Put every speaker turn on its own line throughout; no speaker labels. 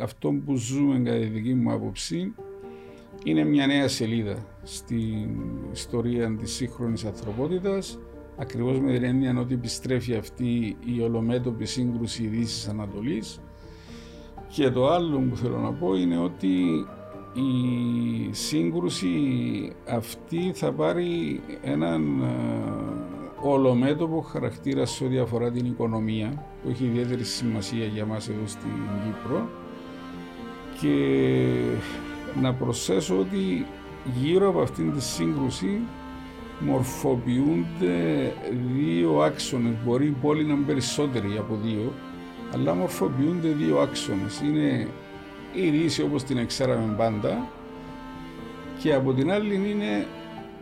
Αυτό που ζούμε κατά τη δική μου άποψη είναι μια νέα σελίδα στην ιστορία της σύγχρονης ανθρωπότητας ακριβώς με την έννοια ότι επιστρέφει αυτή η ολομέτωπη σύγκρουση Δύσης Ανατολής. Και το άλλο που θέλω να πω είναι ότι η σύγκρουση αυτή θα πάρει έναν ε, ολομέτωπο χαρακτήρα σε ό,τι αφορά την οικονομία που έχει ιδιαίτερη σημασία για μας εδώ στην Κύπρο και να προσθέσω ότι γύρω από αυτήν τη σύγκρουση μορφοποιούνται δύο άξονες. Μπορεί η πόλη να είναι περισσότεροι από δύο, αλλά μορφοποιούνται δύο άξονες. Είναι η Δύση όπως την εξέραμε πάντα και από την άλλη είναι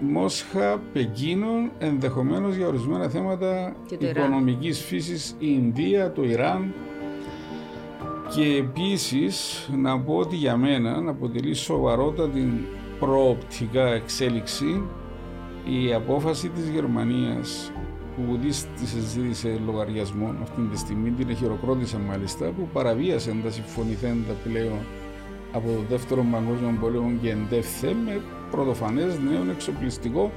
Μόσχα, Πεκίνο, ενδεχομένως για ορισμένα θέματα οικονομικής φύσης η Ινδία, το Ιράν, και επίσης να πω ότι για μένα να αποτελεί σοβαρότατη προοπτικά εξέλιξη η απόφαση της Γερμανίας που ουδής της ζήτησε λογαριασμό αυτή τη στιγμή, την χειροκρότησε μάλιστα, που παραβίασε τα συμφωνηθέντα πλέον από το δεύτερο παγκόσμιο πόλεμο και εντεύθε με πρωτοφανές νέο εξοπλιστικό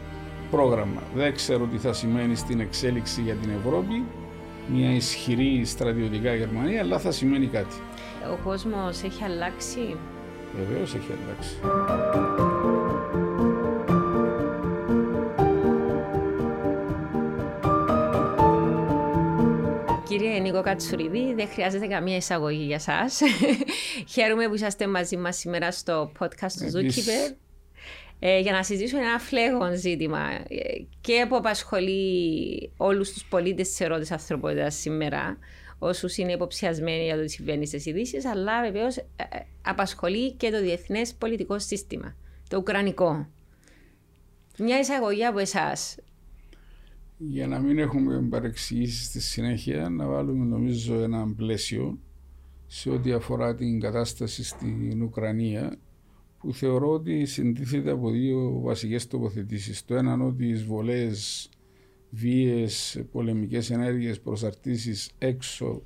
πρόγραμμα. Δεν ξέρω τι θα σημαίνει στην εξέλιξη για την Ευρώπη, μια ισχυρή στρατιωτικά Γερμανία, αλλά θα σημαίνει κάτι.
Ο κόσμος έχει αλλάξει;
Βεβαίως έχει αλλάξει.
Κύριε Νίκο Κατσουρίδη, δεν χρειάζεται καμία εισαγωγή για σας. Χαίρομαι που είσαστε μαζί μας σήμερα στο podcast του Zookeeper ε, για να συζητήσουμε ένα φλέγον ζήτημα ε, και που απασχολεί όλους τους πολίτες της ερώτησης ανθρωπότητας σήμερα, όσους είναι υποψιασμένοι για το τι συμβαίνει στις ειδήσεις, αλλά βεβαίως ε, απασχολεί και το διεθνές πολιτικό σύστημα, το ουκρανικό. Μια εισαγωγή από εσάς.
Για να μην έχουμε παρεξηγήσεις στη συνέχεια, να βάλουμε νομίζω ένα πλαίσιο σε ό,τι αφορά την κατάσταση στην Ουκρανία που θεωρώ ότι συντίθεται από δύο βασικές τοποθετήσεις. Το ένα ότι οι εισβολές, βίες, πολεμικές ενέργειες, προσαρτήσεις έξω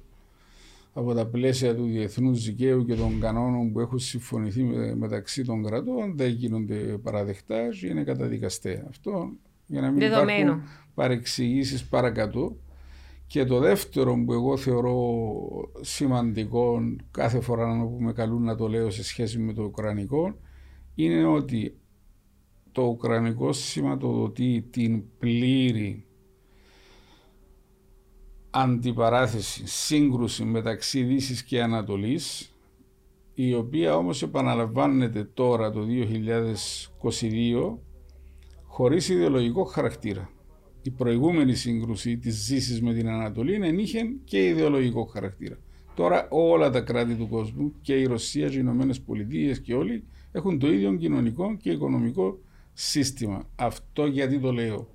από τα πλαίσια του διεθνούς δικαίου και των κανόνων που έχουν συμφωνηθεί μεταξύ των κρατών δεν γίνονται παραδεκτά και είναι καταδικαστέα. Αυτό για να μην
Δεδομένο.
υπάρχουν παρεξηγήσεις παρακατώ. Και το δεύτερο που εγώ θεωρώ σημαντικό κάθε φορά που με καλούν να το λέω σε σχέση με το Ουκρανικό είναι ότι το Ουκρανικό σηματοδοτεί την πλήρη αντιπαράθεση, σύγκρουση μεταξύ Δύσης και Ανατολής η οποία όμως επαναλαμβάνεται τώρα το 2022 χωρίς ιδεολογικό χαρακτήρα. Η προηγούμενη σύγκρουση της Δύσης με την Ανατολή ενήχε και ιδεολογικό χαρακτήρα. Τώρα όλα τα κράτη του κόσμου και η Ρωσία και οι Ηνωμένες Πολιτείες και όλοι έχουν το ίδιο κοινωνικό και οικονομικό σύστημα. Αυτό γιατί το λέω.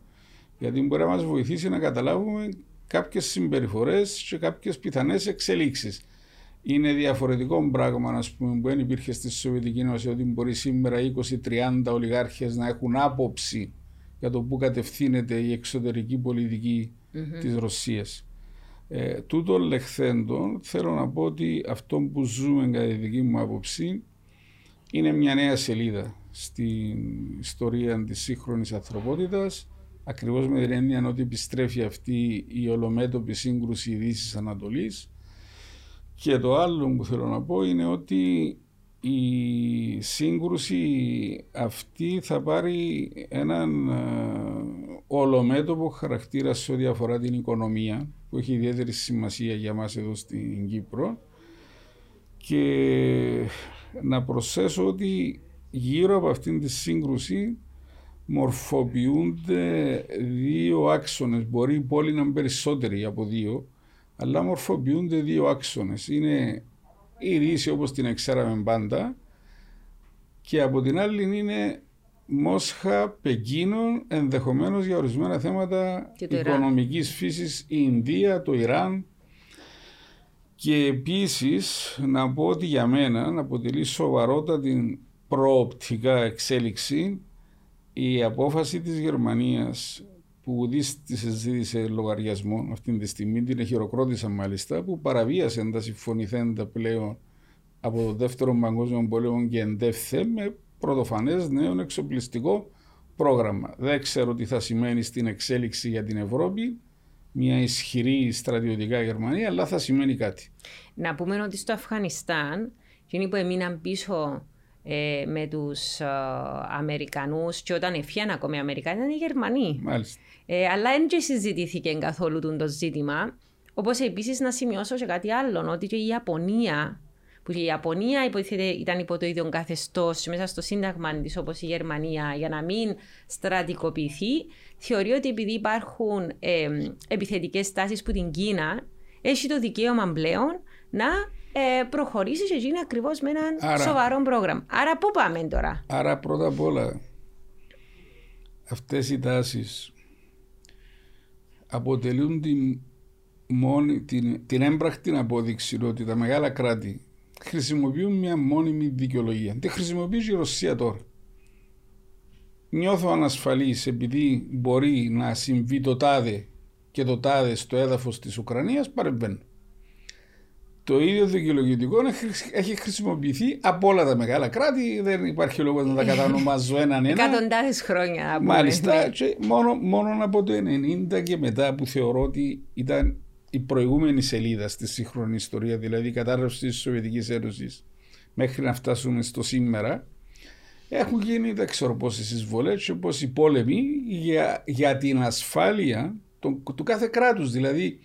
Γιατί μπορεί να μας βοηθήσει να καταλάβουμε κάποιες συμπεριφορές και κάποιες πιθανές εξελίξεις. Είναι διαφορετικό πράγμα ας πούμε, που δεν υπήρχε στη Σοβιετική Ένωση ότι μπορεί σήμερα 20-30 ολιγάρχες να έχουν άποψη για το πού κατευθύνεται η εξωτερική πολιτική mm-hmm. της Ρωσίας. Ε, τούτο λεχθέντον θέλω να πω ότι αυτό που ζούμε κατά τη δική μου άποψη είναι μια νέα σελίδα στην ιστορία της σύγχρονης ανθρωπότητας ακριβώς με την έννοια ότι επιστρέφει αυτή η ολομέτωπη σύγκρουση Δύσης Ανατολής. Και το άλλο που θέλω να πω είναι ότι η σύγκρουση αυτή θα πάρει έναν ε, ολομέτωπο χαρακτήρα σε ό,τι αφορά την οικονομία που έχει ιδιαίτερη σημασία για μας εδώ στην Κύπρο. Και να προσθέσω ότι γύρω από αυτήν τη σύγκρουση μορφοποιούνται δύο άξονες. Μπορεί η πόλη να είναι περισσότεροι από δύο, αλλά μορφοποιούνται δύο άξονες. Είναι η Δύση όπως την εξέραμε πάντα και από την άλλη είναι Μόσχα, Πεκίνο, ενδεχομένως για ορισμένα θέματα οικονομικής φύσης η Ινδία, το Ιράν, και επίσης να πω ότι για μένα να αποτελεί σοβαρότατη προοπτικά εξέλιξη η απόφαση της Γερμανίας που ουδής της ζήτησε λογαριασμό αυτή τη στιγμή, την χειροκρότησα μάλιστα, που παραβίασε τα συμφωνηθέντα πλέον από το δεύτερο παγκόσμιο πόλεμο και εντεύθε με πρωτοφανές νέο εξοπλιστικό πρόγραμμα. Δεν ξέρω τι θα σημαίνει στην εξέλιξη για την Ευρώπη μια ισχυρή στρατιωτικά Γερμανία, αλλά θα σημαίνει κάτι.
Να πούμε ότι στο Αφγανιστάν, εκείνοι που έμειναν πίσω ε, με τους ε, Αμερικανούς, και όταν έφυγαν ακόμη οι Αμερικανοί, ήταν οι Γερμανοί.
Μάλιστα.
Ε, αλλά δεν συζητήθηκε καθόλου το ζήτημα. Όπως επίσης να σημειώσω και κάτι άλλο, ότι και η Ιαπωνία που η Ιαπωνία υποτίθεται ήταν υπό το ίδιο καθεστώς μέσα στο σύνταγμα της όπως η Γερμανία για να μην στρατικοποιηθεί, θεωρεί ότι επειδή υπάρχουν ε, επιθετικές τάσει που την Κίνα έχει το δικαίωμα πλέον να ε, προχωρήσει και γίνει ακριβώς με ένα Άρα, σοβαρό πρόγραμμα. Άρα πού πάμε τώρα;
Άρα πρώτα απ' όλα αυτές οι τάσεις αποτελούν την, μόνη, την, την έμπρακτη απόδειξη ότι τα μεγάλα κράτη χρησιμοποιούν μια μόνιμη δικαιολογία. Τι χρησιμοποιεί η Ρωσία τώρα. Νιώθω ανασφαλής επειδή μπορεί να συμβεί το τάδε και το τάδε στο έδαφος της Ουκρανίας παρεμβαίνω. Το ίδιο δικαιολογητικό έχει χρησιμοποιηθεί από όλα τα μεγάλα κράτη. Δεν υπάρχει λόγος να τα κατανομάζω έναν ένα.
Εκατοντάδες χρόνια.
Μάλιστα. μόνο, μόνο από το 1990 και μετά που θεωρώ ότι ήταν η προηγούμενη σελίδα στη σύγχρονη ιστορία, δηλαδή η κατάρρευση της Σοβιετικής Ένωσης, μέχρι να φτάσουμε στο σήμερα, έχουν γίνει δεν ξέρω πόσες εισβολές και πόσοι πόλεμοι για, για την ασφάλεια του, του κάθε κράτους. Δηλαδή,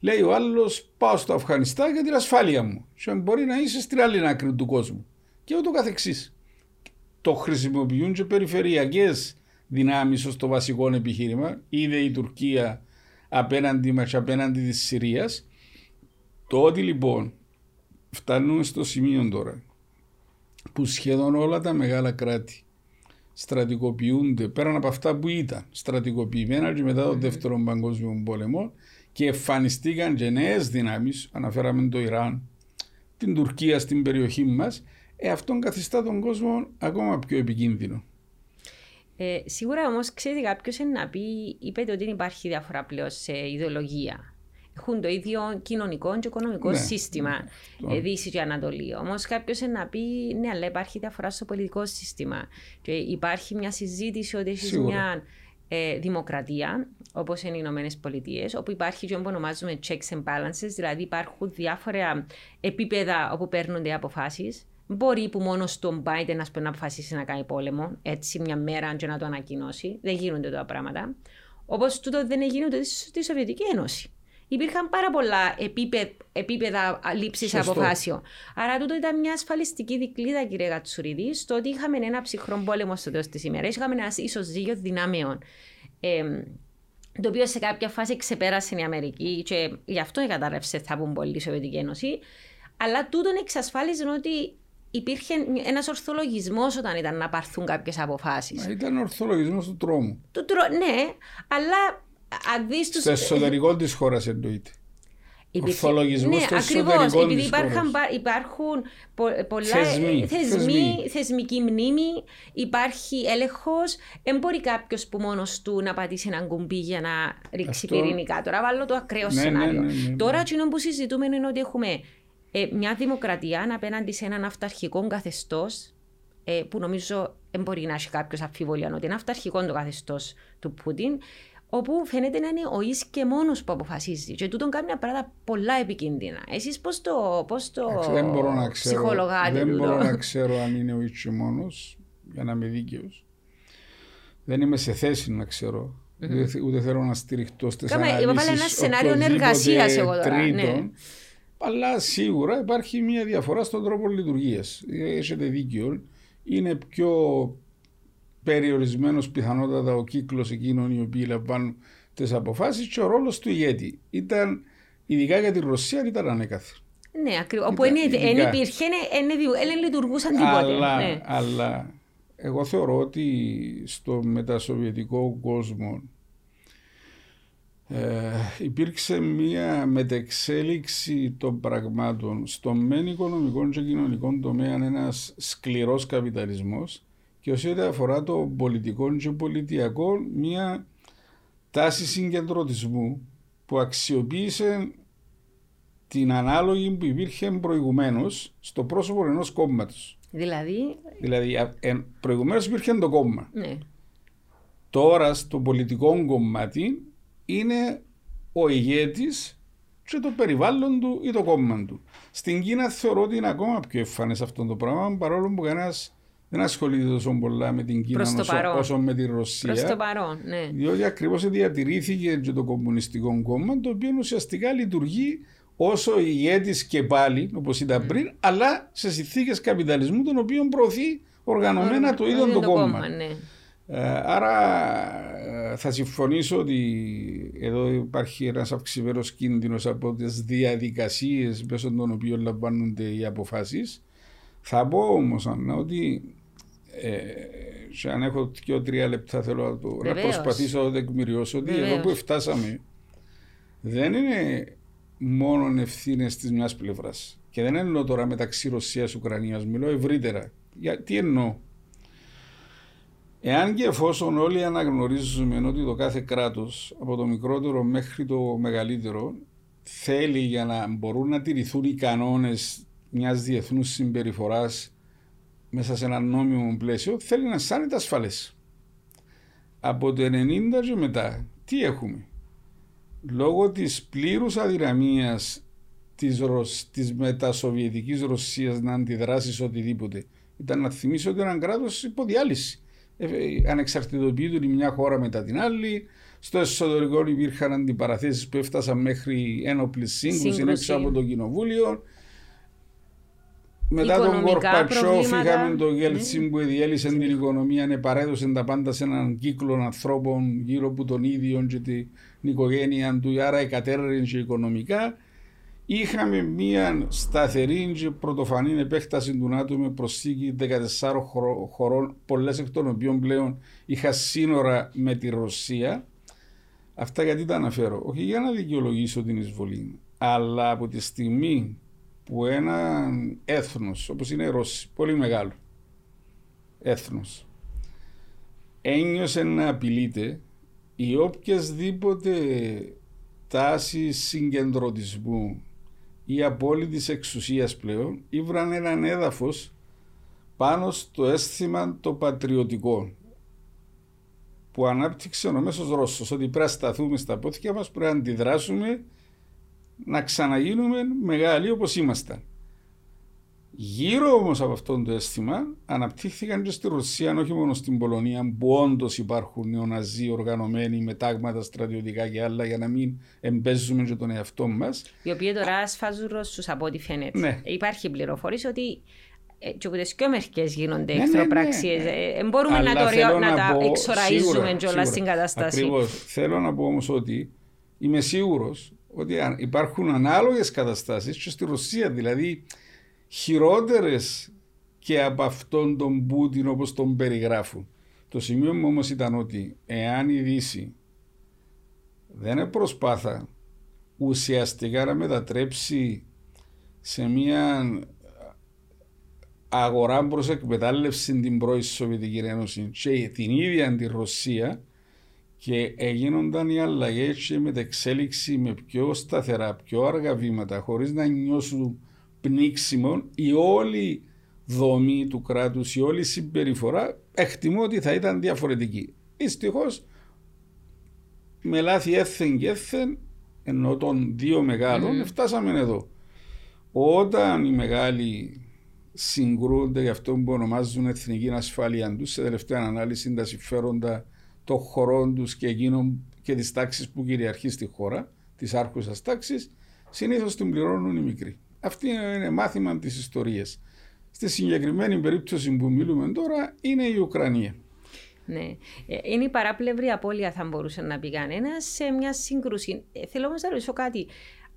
λέει ο άλλος, πάω στο Αφγανιστάν για την ασφάλεια μου. Και μπορεί να είσαι στην άλλη άκρη του κόσμου. Και ούτω καθεξής. Το χρησιμοποιούν και περιφερειακές δυνάμεις ως το βασικό επιχείρημα. Είδε η Τουρκία απέναντι μας, απέναντι της Συρίας. Το ότι λοιπόν φτάνουμε στο σημείο τώρα που σχεδόν όλα τα μεγάλα κράτη στρατικοποιούνται πέραν από αυτά που ήταν στρατικοποιημένα και μετά τον δεύτερο παγκόσμιο πόλεμο και εμφανιστήκαν και νέες δυνάμεις, αναφέραμε το Ιράν, την Τουρκία στην περιοχή μας, ε, αυτόν καθιστά τον κόσμο ακόμα πιο επικίνδυνο.
Ε, σίγουρα όμως ξέρει κάποιος να πει, είπε ότι δεν υπάρχει διαφορά πλέον σε ιδεολογία. Έχουν το ίδιο κοινωνικό και οικονομικό ναι. σύστημα, ναι. Δύσης και Ανατολή. Όμως κάποιος να πει, ναι, αλλά υπάρχει διαφορά στο πολιτικό σύστημα. Και υπάρχει μια συζήτηση ότι έχεις μια ε, δημοκρατία, όπως είναι οι Ηνωμένες Πολιτείες, όπου υπάρχει και που ονομάζουμε checks and balances, δηλαδή υπάρχουν διάφορα επίπεδα όπου παίρνονται αποφάσεις Μπορεί που μόνος στον Biden να, να αποφασίσει να κάνει πόλεμο, έτσι μια μέρα και να το ανακοινώσει. Δεν γίνονται τα πράγματα. Όπως τούτο δεν γίνεται στη Σοβιετική Ένωση. Υπήρχαν πάρα πολλά επίπεδα, επίπεδα λήψης αποφάσεων. Άρα, τούτο ήταν μια ασφαλιστική δικλίδα, κύριε Κατσουρίδη, στο ότι είχαμε ένα ψυχρό πόλεμο στο τέλος της ημέρας. Είχαμε ένας ισοζύγιο δυνάμεων. Ε, το οποίο σε κάποια φάση ξεπέρασε η Αμερική και γι' αυτό κατάρρευσες, θα πούμε πολύ, η Σοβιετική Ένωση. Αλλά τούτον εξασφάλιζε ότι υπήρχε ένας ορθολογισμός όταν ήταν να πάρθουν κάποιες αποφάσεις.
Ήταν ορθολογισμός του τρόμου.
Του τρο... Ναι, αλλά αν δει
του. Στο εσωτερικό της χώρας εννοείται. Ορθολογισμός
ναι, στο ακριβώς, επειδή υπάρχουν, υπάρχουν πολλά θεσμοί, θεσμοί, θεσμική μνήμη, υπάρχει έλεγχος. Δεν μπορεί κάποιος που μόνος του να πατήσει ένα κουμπί για να ρίξει Αυτό... πυρηνικά. Τώρα βάλω το ακραίο ναι, ναι σενάριο. Ναι, ναι, ναι, Τώρα, αυτό που συζητούμε είναι ότι έχουμε ε, μια δημοκρατία απέναντι σε έναν αυταρχικό καθεστώς, ε, που νομίζω δεν μπορεί να έχει κάποιος αμφιβολία ότι είναι αυταρχικό το καθεστώς του Πούτιν, όπου φαίνεται να είναι ο εις και μόνος που αποφασίζει. Και τούτον κάνει πράγματα πολλά επικίνδυνα. Εσείς πώς το, πώς το
δεν μπορώ να ξέρω, ψυχολογάτε Δεν μπορώ να ξέρω αν είναι ο εις και μόνος, για να είμαι δίκαιος. Δεν είμαι σε θέση να ξέρω. Mm-hmm. Ούτε, θέλω να στηριχτώ στις αναλύσεις. Είπα πάλι ένα σενάριο εργασία εγώ τώρα. Ναι αλλά σίγουρα υπάρχει μια διαφορά στον τρόπο λειτουργίας. Έχετε δίκιο. Είναι πιο περιορισμένος πιθανότατα ο κύκλος εκείνων οι οποίοι λαμβάνουν τις αποφάσεις και ο ρόλος του ηγέτη. Ήταν, ειδικά για τη Ρωσία, ήταν ανέκαθεν.
Ναι, ακριβώς. Όπου δεν υπήρχε, δεν λειτουργούσαν τίποτα.
Αλλά, ναι. αλλά εγώ θεωρώ ότι στο μετασοβιετικό κόσμο ε, υπήρξε μια μετεξέλιξη των πραγμάτων στο μεν οικονομικό και κοινωνικό τομέα ένας σκληρός καπιταλισμός και όσο αφορά το πολιτικό και πολιτιακό μια τάση συγκεντρωτισμού που αξιοποίησε την ανάλογη που υπήρχε προηγουμένως στο πρόσωπο ενός κόμματος.
Δηλαδή;
Δηλαδή, προηγουμένως υπήρχε το κόμμα.
Ναι.
Τώρα στο πολιτικό κομμάτι είναι ο ηγέτης και το περιβάλλον του ή το κόμμα του. Στην Κίνα θεωρώ ότι είναι ακόμα πιο εμφανές αυτό το πράγμα παρόλο που κανένας δεν ασχολείται τόσο πολλά με την Κίνα όσο, όσο, με τη Ρωσία.
Προς το παρόν, ναι.
Διότι ακριβώς διατηρήθηκε και το Κομμουνιστικό Κόμμα, το οποίο ουσιαστικά λειτουργεί όσο ηγέτης και πάλι, όπως ήταν mm. πριν, αλλά σε συνθήκες καπιταλισμού, τον οποίο προωθεί οργανωμένα το ίδιο το, το κόμμα.
ναι.
Ε, άρα ε, θα συμφωνήσω ότι εδώ υπάρχει ένας αυξημένος κίνδυνος από τις διαδικασίες μέσω των οποίων λαμβάνονται οι αποφάσεις. Θα πω όμως Ανna, ότι ε, αν έχω δύο-τρία λεπτά θέλω να, το, να προσπαθήσω να το τεκμηριώσω ότι εδώ που φτάσαμε δεν είναι μόνο ευθύνες της μιας πλευράς. Και δεν εννοώ τώρα μεταξύ Ρωσίας και Ουκρανίας, μιλώ ευρύτερα. Για, τι εννοώ; Εάν και εφόσον όλοι αναγνωρίζουμε ότι το κάθε κράτος, από το μικρότερο μέχρι το μεγαλύτερο, θέλει για να μπορούν να τηρηθούν οι κανόνες μιας διεθνούς συμπεριφοράς μέσα σε ένα νόμιμο πλαίσιο, θέλει να αισθάνεται ασφαλέ. Από το 90 και μετά, τι έχουμε; Λόγω της πλήρους αδυναμίας της, Ρωσ... της μετασοβιετικής Ρωσίας να αντιδράσει σε οτιδήποτε ήταν να θυμίσει ότι έναν κράτος υποδιάλυση. Ε, ε, ανεξαρτητοποιείται η μια χώρα μετά την άλλη. Στο εσωτερικό υπήρχαν αντιπαραθέσεις που έφτασαν μέχρι ένοπλη σύγκρουση έξω από το κοινοβούλιο. Μετά τον Κορπατσόφ είχαμε τον Γέλτσιν ναι. που διέλυσε την οικονομία, επαρέδωσε τα πάντα σε έναν κύκλο ανθρώπων γύρω από τον ίδιο και την οικογένεια του, άρα εκατέρρινε οικονομικά. Είχαμε μια σταθερή και πρωτοφανή επέκταση του ΝΑΤΟ με προσθήκη 14 χωρών, πολλές εκ των οποίων πλέον είχα σύνορα με τη Ρωσία. Αυτά γιατί τα αναφέρω. Όχι για να δικαιολογήσω την εισβολή, αλλά από τη στιγμή που ένα έθνος όπως είναι η Ρώση, πολύ μεγάλο έθνος, ένιωσε να απειλείται οι οποιασδήποτε τάσει συγκεντρωτισμού ή απόλυτης εξουσίας πλέον ήβραν έναν έδαφος πάνω στο αίσθημα το πατριωτικό που ανάπτυξε ο μέσος Ρώσος ότι πρέπει να σταθούμε στα πόθηκια μας, πρέπει να αντιδράσουμε να ξαναγίνουμε μεγάλοι όπως ήμασταν. Γύρω όμως από αυτό το αίσθημα αναπτύχθηκαν και στη Ρωσία, όχι μόνο στην Πολωνία, που όντως υπάρχουν νεοναζί οργανωμένοι με τάγματα στρατιωτικά και άλλα, για να μην εμπέζουμε και τον εαυτό μας.
Οι οποίοι τώρα ασφάζουν Ρώσους από ό,τι φαίνεται.
Ναι.
Υπάρχει πληροφόρηση ότι ε, και από τις πιο μερικές γίνονται ναι, εχθροπραξίες. Ναι, ναι. Ε, μπορούμε Αλλά να, το, να, να τα εξοραίζουμε κιόλας στην κατάσταση.
Ακριβώς. Θέλω να πω όμως ότι είμαι σίγουρος ότι υπάρχουν ανάλογες καταστάσεις και στη Ρωσία δηλαδή χειρότερες και από αυτόν τον Πούτιν όπως τον περιγράφουν. Το σημείο μου όμως ήταν ότι εάν η Δύση δεν προσπάθα ουσιαστικά να μετατρέψει σε μια αγορά προς εκμετάλλευση την πρώην Σοβιετική Ένωση και την ίδια τη Ρωσία και έγινονταν οι αλλαγές και μετεξέλιξη με πιο σταθερά, πιο αργά βήματα, χωρίς να νιώσουν πνίξιμο, η όλη δομή του κράτους, η όλη συμπεριφορά, εκτιμώ ότι θα ήταν διαφορετική. Δυστυχώς, με λάθη έθεν και έθεν, ενώ των δύο μεγάλων, mm. φτάσαμε εδώ. Όταν οι μεγάλοι συγκρούνται για αυτό που ονομάζουν εθνική ασφάλεια τους, σε τελευταία ανάλυση τα συμφέροντα των χωρών τους και εκείνων και τη τάξη που κυριαρχεί στη χώρα, τη άρχουσα τάξη, συνήθως την πληρώνουν οι μικροί. Αυτή είναι μάθημα της ιστορίας. Στη συγκεκριμένη περίπτωση που μιλούμε τώρα είναι η Ουκρανία.
Ναι. Ε, είναι η παράπλευρη απώλεια, θα μπορούσε να πει κανένας, σε μια σύγκρουση. Ε, θέλω όμως να ρωτήσω κάτι.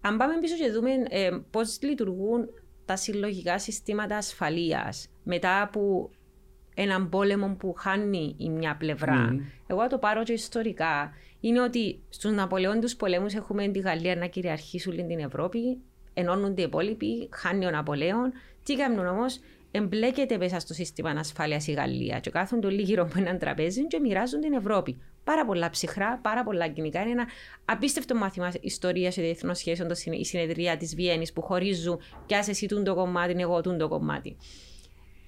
Αν πάμε πίσω και δούμε ε, πώς λειτουργούν τα συλλογικά συστήματα ασφαλείας μετά από έναν πόλεμο που χάνει η μια πλευρά. Mm. Εγώ το πάρω και ιστορικά. Είναι ότι στους Ναπολεόντου πολέμους έχουμε τη Γαλλία να κυριαρχήσουν την Ευρώπη, ενώνονται οι υπόλοιποι, χάνει ο Ναπολέον. Τι κάνουν όμως, εμπλέκεται μέσα στο σύστημα ασφάλειας η Γαλλία και κάθονται όλοι γύρω από έναν τραπέζι και μοιράζουν την Ευρώπη. Πάρα πολλά ψυχρά, πάρα πολλά κοινικά. Είναι ένα απίστευτο μάθημα ιστορίας και διεθνών σχέσεων, η συνεδρία της Βιέννης που χωρίζουν κι εσύ το κομμάτι, εγώ το κομμάτι.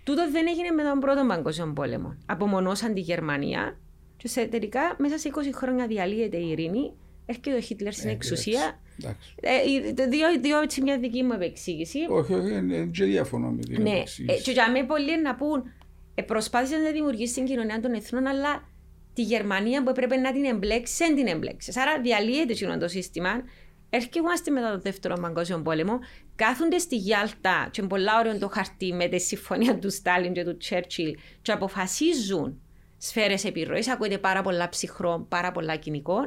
Τούτο δεν έγινε με τον πρώτο παγκόσμιο πόλεμο. Απομονώσαν τη Γερμανία και σε, τελικά μέσα σε 20 χρόνια διαλύεται η ειρήνη, έρχεται ο Χίτλερ στην ε, εξουσία. Ε, δύο, δύο έτσι μια δική μου επεξήγηση.
Όχι, όχι, δεν διαφωνώ με την ναι,
επεξήγηση. Ε, και για μένα πολλοί να πούν, ε, προσπάθησαν να δημιουργήσεις την κοινωνία των εθνών, αλλά τη Γερμανία που έπρεπε να την εμπλέξεις, δεν την εμπλέξεις. Άρα διαλύεται το σύστημα. Έρχομαστε μετά το δεύτερο παγκόσμιο πόλεμο, κάθονται στη Γιάλτα, και είναι πολλά ωραίο το χαρτί με τη συμφωνία του Στάλιν και του Τσέρτσιλ, και αποφασίζουν σφαίρες επιρροής. Ακούγεται πάρα πολλά ψυχρό, πάρα πολλά κοινικό,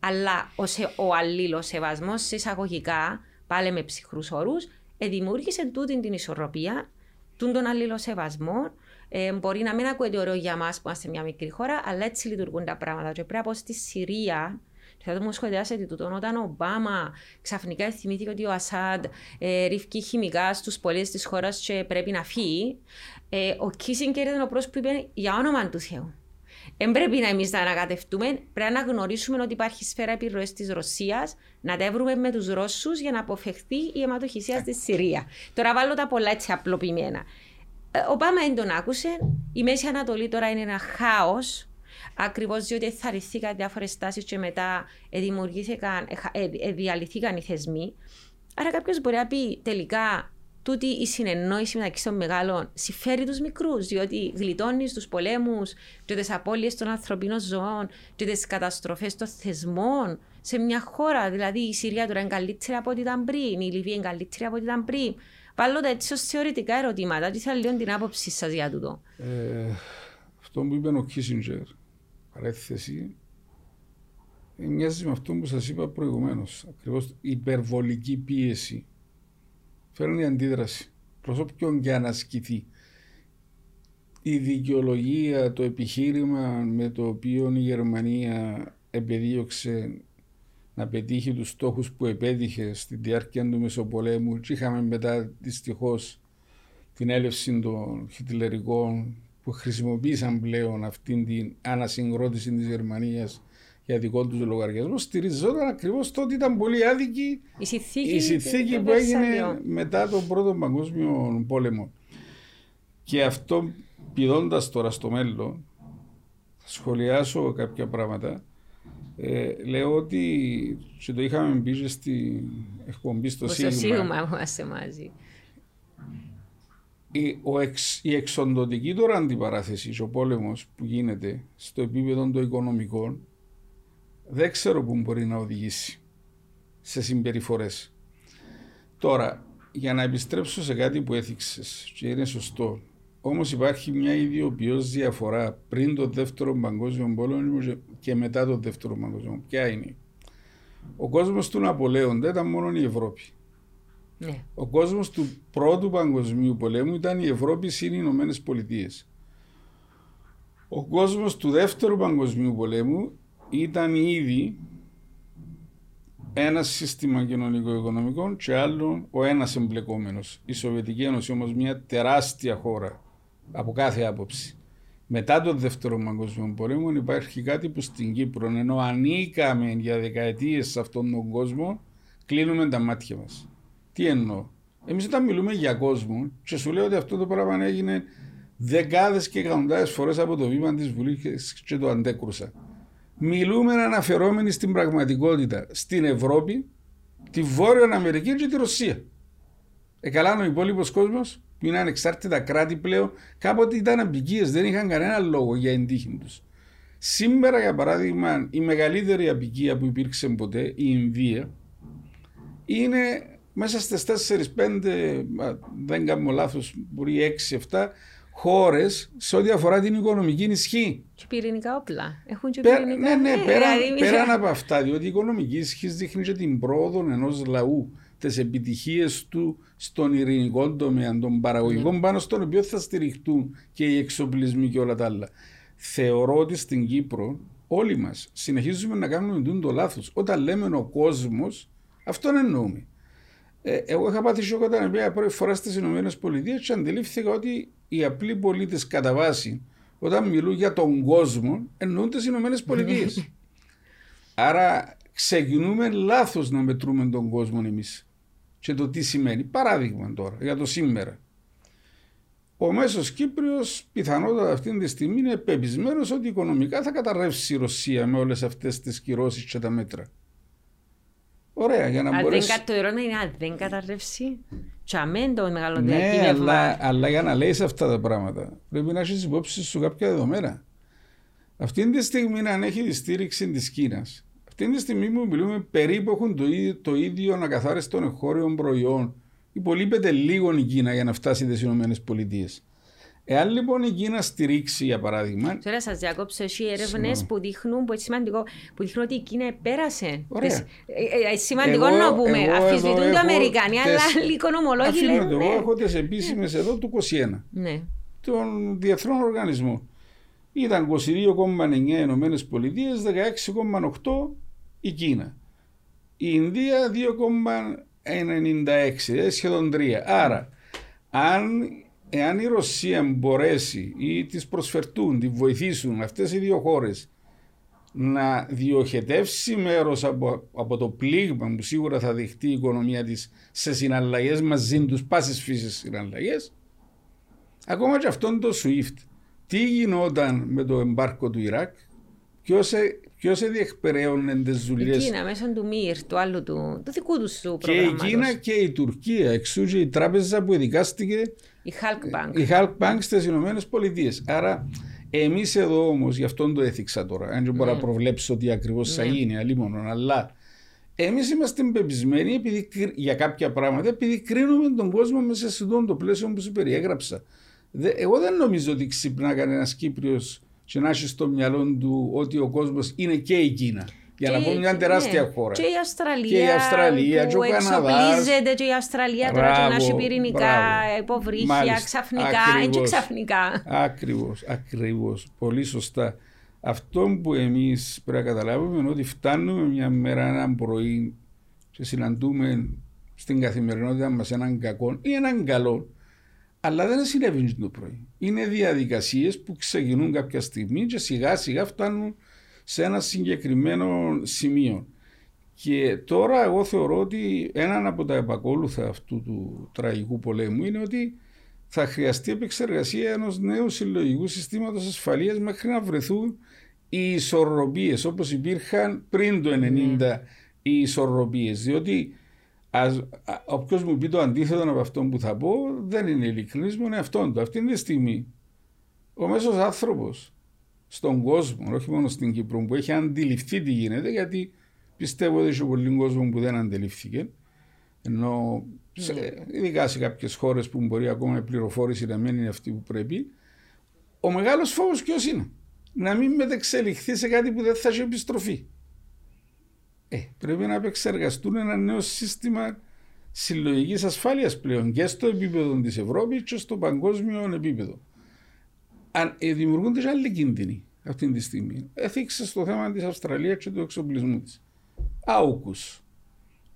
αλλά ο, σε, ο αλλήλοσεβασμό εισαγωγικά, πάλι με ψυχρούς όρους, δημιούργησε τούτη την ισορροπία, τούν τον αλληλοσεβασμό. Ε, μπορεί να μην ακούγεται ωραίο για μας που είμαστε μια μικρή χώρα, αλλά έτσι λειτουργούν τα πράγματα. Και πρέπει να πω στη Συρία, θα το μου σχολιάσετε τούτο, όταν ο Ομπάμα ξαφνικά θυμήθηκε ότι ο Ασάντ ε, ρίφκει χημικά στους πολίτες της χώρας και πρέπει να φύγει, ε, ο Κίσιγκερ ήταν ο πρόσωπο που είπε για όνομα του Θεού. Δεν πρέπει να εμείς να ανακατευτούμε. Πρέπει να γνωρίσουμε ότι υπάρχει σφαίρα επιρροής της Ρωσίας, να τα βρούμε με τους Ρώσους για να αποφευχθεί η αιματοχυσία στη Συρία. Τώρα βάλω τα πολλά έτσι απλοποιημένα. Ε, ο Πάμα δεν τον άκουσε. Η Μέση Ανατολή τώρα είναι ένα χάος. Ακριβώς διότι θα ρηθήκαν διάφορες τάσει και μετά δημιουργήθηκαν, διαλυθήκαν οι θεσμοί. Άρα κάποιος μπορεί να πει τελικά τούτη η συνεννόηση μεταξύ των μεγάλων συμφέρει τους μικρούς, διότι γλιτώνεις τους πολέμους και τις απώλειες των ανθρωπίνων ζωών και τις καταστροφές των θεσμών σε μια χώρα. Δηλαδή η Συρία τώρα είναι καλύτερη από ό,τι ήταν πριν, η Λιβύη είναι καλύτερη από ό,τι ήταν πριν. Βάλω τα έτσι ως θεωρητικά ερωτήματα. Τι θα λέω την άποψή σας για τούτο;
Ε, αυτό που είπε ο Κίσιντζερ, παρέθεση, μοιάζει με αυτό που σας είπα προηγουμένως. Ακριβώς υπερβολική πίεση φέρνει αντίδραση. Προς όποιον και αν ασκηθεί. Η δικαιολογία, το επιχείρημα με το οποίο η Γερμανία επεδίωξε να πετύχει τους στόχους που επέτυχε στη διάρκεια του Μεσοπολέμου και είχαμε μετά δυστυχώς την έλευση των χιτλερικών που χρησιμοποίησαν πλέον αυτήν την ανασυγκρότηση της Γερμανίας για δικό τους λογαριασμό στηριζόταν ακριβώς το ότι ήταν πολύ άδικη
η συνθήκη,
η συνθήκη που έγινε μετά τον Πρώτο Παγκόσμιο Πόλεμο. Και αυτό πηδώντας τώρα στο μέλλον, θα σχολιάσω κάποια πράγματα. Ε, λέω ότι και το είχαμε πει στη εκπομπή στο Σίγμα. Στο
Σίγμα είμαστε μαζί.
Η, ο εξ, η εξοντοτική τώρα αντιπαράθεση και ο πόλεμος που γίνεται στο επίπεδο των οικονομικών δεν ξέρω πού μπορεί να οδηγήσει σε συμπεριφορές. Τώρα, για να επιστρέψω σε κάτι που έθιξες και είναι σωστό, όμως υπάρχει μια ιδιοποιώ διαφορά πριν το δεύτερο παγκόσμιο πόλεμο και μετά το δεύτερο παγκόσμιο. Ποια είναι; Ο κόσμος του Ναπολέοντα ήταν μόνο η Ευρώπη.
Ναι.
Ο κόσμος του πρώτου παγκοσμίου πολέμου ήταν η Ευρώπη συν οι Ηνωμένες Πολιτείες. Ο κόσμος του δεύτερου παγκοσμίου πολέμου ήταν ήδη ένα σύστημα κοινωνικο-οικονομικών και άλλο ο ένας εμπλεκόμενος. Η Σοβιετική Ένωση όμως μια τεράστια χώρα από κάθε άποψη. Μετά τον Δεύτερο Παγκόσμιο Πόλεμο υπάρχει κάτι που στην Κύπρο, ενώ ανήκαμε για δεκαετίες σε αυτόν τον κόσμο, κλείνουμε τα μάτια μας. Τι εννοώ; Εμείς όταν μιλούμε για κόσμο, και σου λέω ότι αυτό το πράγμα έγινε δεκάδες και εκατοντάδες φορές από το βήμα της Βουλής και το αντέκρουσα. Μιλούμε αναφερόμενοι στην πραγματικότητα στην Ευρώπη, τη Βόρεια Αμερική και τη Ρωσία. Ε, καλά, ο υπόλοιπος κόσμος που είναι ανεξάρτητα κράτη πλέον, κάποτε ήταν απικίες, δεν είχαν κανένα λόγο για εντύχη τους. Σήμερα, για παράδειγμα, η μεγαλύτερη απικία που υπήρξε ποτέ, η Ινδία, είναι μέσα στις 4-5, δεν κάνω λάθος, μπορεί 6-7 χώρες σε ό,τι αφορά την οικονομική ισχύ.
Και πυρηνικά όπλα. Έχουν και πυρηνικά
Ναι, ναι, ναι πέραν, δηλαδή, πέραν από αυτά, διότι η οικονομική ισχύ δείχνει και την πρόοδο ενός λαού, τις επιτυχίες του στον ειρηνικό τομέα, των παραγωγικών, ναι. πάνω στον οποίο θα στηριχτούν και οι εξοπλισμοί και όλα τα άλλα. Θεωρώ ότι στην Κύπρο όλοι μας συνεχίζουμε να κάνουμε το λάθος. Όταν λέμε ο κόσμος, αυτόν εννοούμε. Ε, εγώ είχα πάθει σοκ όταν πήγα πρώτη φορά στις ΗΠΑ και αντιλήφθηκα ότι οι απλοί πολίτες κατά βάση, όταν μιλούν για τον κόσμο, εννοούν τις ΗΠΑ. Άρα ξεκινούμε λάθος να μετρούμε τον κόσμο εμείς. Και το τι σημαίνει. Παράδειγμα τώρα, για το σήμερα. Ο μέσος Κύπριος πιθανότατα αυτή τη στιγμή είναι πεπισμένος ότι οικονομικά θα καταρρεύσει η Ρωσία με όλες αυτές τις κυρώσεις και τα μέτρα. Ωραία, για να
αν
μπορέσει.
Δεν, το ερώτημα είναι αν δεν καταρρεύσει. Τσαμέν το μεγάλο
Ναι,
διακύβευμα.
αλλά, αλλά για να λέει αυτά τα πράγματα πρέπει να έχεις υπόψη σου κάποια δεδομένα. Αυτή τη στιγμή, αν έχει τη στήριξη της Κίνας, αυτή τη στιγμή που μιλούμε περίπου έχουν το ίδιο, το ίδιο ακαθάριστο εγχώριο προϊόν. Υπολείπεται λίγο η Κίνα για να φτάσει στις ΗΠΑ. Εάν λοιπόν η Κίνα στηρίξει, για παράδειγμα.
Τώρα σας διακόψω, έχει έρευνες
Συγγνώμη.
που δείχνουν, που είναι σημαντικό, που δείχνουν ότι η Κίνα πέρασε.
Ωραία.
Τις- ε, ε, ε, σημαντικό
Εγώ-
να πούμε.
εγώ
Αφισβητούν
εδώ
το
έχω
Αμερικανοί, αλλά
τεσ-
άλλοι οικονομολόγοι
Αφήνω
λένε.
το, εγώ
ναι.
έχω τις επίσημες εδώ του 21
Ναι.
των διεθνών οργανισμών. Ήταν 22,9 Ηνωμένες Πολιτείες, 16,8 η Κίνα. Η Ινδία 2,96, ε, σχεδόν 3. Άρα, αν, εάν η Ρωσία μπορέσει ή τις προσφερτούν, τη βοηθήσουν αυτές οι δύο χώρες να διοχετεύσει μέρος από, από το πλήγμα που σίγουρα θα δεχτεί η οικονομία της σε συναλλαγές μαζί τους, πάσης φύσης συναλλαγές, Ακόμα και αυτόν το SWIFT. Τι γινόταν με το εμπάρκο του Ιράκ, ποιος διεκπαιρέωνε τις
Η
δουλειές.
Κίνα μέσω του ΜΙΡ, του άλλου του, του δικού τους σου
Και η
προγράμματος.
Κίνα και η Τουρκία, εξού και η τράπεζα που εδικάστηκε
Η Hulk Bank.
η Halk Bank στις Ηνωμένες Πολιτείες. Άρα, εμείς εδώ όμως, γι' αυτόν το έθιξα τώρα, αν δεν μπορώ να προβλέψω ότι ακριβώς θα
Ναι.
γίνει, αλλήμον, αλλά εμείς είμαστε πεπισμένοι επειδή, κρι- για κάποια πράγματα επειδή κρίνουμε τον κόσμο μέσα σε αυτό το πλαίσιο που σου περιέγραψα. Δε- εγώ δεν νομίζω ότι ξυπνά κανένας Κύπριος και να έχει στο μυαλό του ότι ο κόσμος είναι και η Κίνα. Για να
Και-
πω μια
και-
τεράστια
ναι.
χώρα.
Και η Αυστραλία.
Και η Αυστραλία,
που
και ο Καναδάς.
εξοπλίζεται και η Αυστραλία τώρα και να έχει
Μπράβο,
πυρηνικά
μπράβο.
υποβρύχια
Μάλιστα,
ξαφνικά. Έτσι
ακριβώς.
ξαφνικά.
Ακριβώς, ακριβώς. Πολύ σωστά. Αυτό που εμείς πρέπει να καταλάβουμε είναι ότι φτάνουμε μια μέρα έναν πρωί και συναντούμε στην καθημερινότητα μας έναν κακό ή έναν καλό αλλά δεν συνέβη το πρωί. Είναι διαδικασίες που ξεκινούν κάποια στιγμή και σιγά σιγά φτάνουν σε ένα συγκεκριμένο σημείο. Και τώρα εγώ θεωρώ ότι έναν από τα επακόλουθα αυτού του τραγικού πολέμου είναι ότι θα χρειαστεί επεξεργασία ενός νέου συλλογικού συστήματος ασφαλείας μέχρι να βρεθούν οι ισορροπίες όπως υπήρχαν πριν το 90 οι ισορροπίες. Διότι όποιος μου πει το αντίθετο από αυτό που θα πω δεν είναι ειλικρινής μου, είναι αυτόν το. Αυτή τη στιγμή ο μέσος άνθρωπος στον κόσμο, όχι μόνο στην Κύπρο, που έχει αντιληφθεί τι γίνεται, γιατί πιστεύω ότι έχει πολύ κόσμος που δεν αντιληφθήκε. Ενώ σε, ειδικά σε κάποιες χώρες που μπορεί ακόμα η πληροφόρηση να μην είναι αυτή που πρέπει, ο μεγάλος φόβος ποιος είναι; Να μην μετεξελιχθεί σε κάτι που δεν θα έχει επιστροφή. Ε, πρέπει να επεξεργαστούν ένα νέο σύστημα συλλογικής ασφάλειας πλέον και στο επίπεδο της Ευρώπης και στο παγκόσμιο επίπεδο. Αν, ε, δημιουργούνται και άλλοι κίνδυνοι αυτή τη στιγμή. Έθιξε στο θέμα της Αυστραλίας και του εξοπλισμού της. Άουκους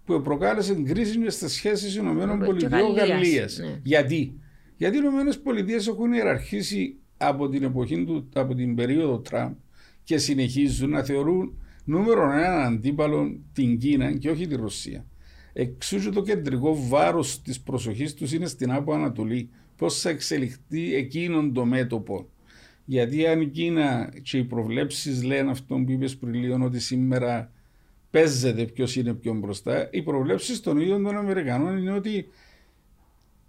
που προκάλεσε κρίση στις σχέσεις ΗΠΑ-Γαλλία. Ναι. Γιατί; Γιατί οι ΗΠΑ έχουν ιεραρχήσει από την εποχή του, από την περίοδο Τραμπ και συνεχίζουν να θεωρούν νούμερο έναν αντίπαλο την Κίνα και όχι τη Ρωσία. Εξού και το κεντρικό βάρος της προσοχής τους είναι στην Άπο Ανατολή. Πώς θα εξελιχθεί εκείνον το μέτωπο. Γιατί αν η Κίνα και οι προβλέψεις λένε αυτό που είπες πριν λίγο, ότι σήμερα παίζεται ποιος είναι πιο μπροστά. Οι προβλέψεις των ίδιων των Αμερικανών είναι ότι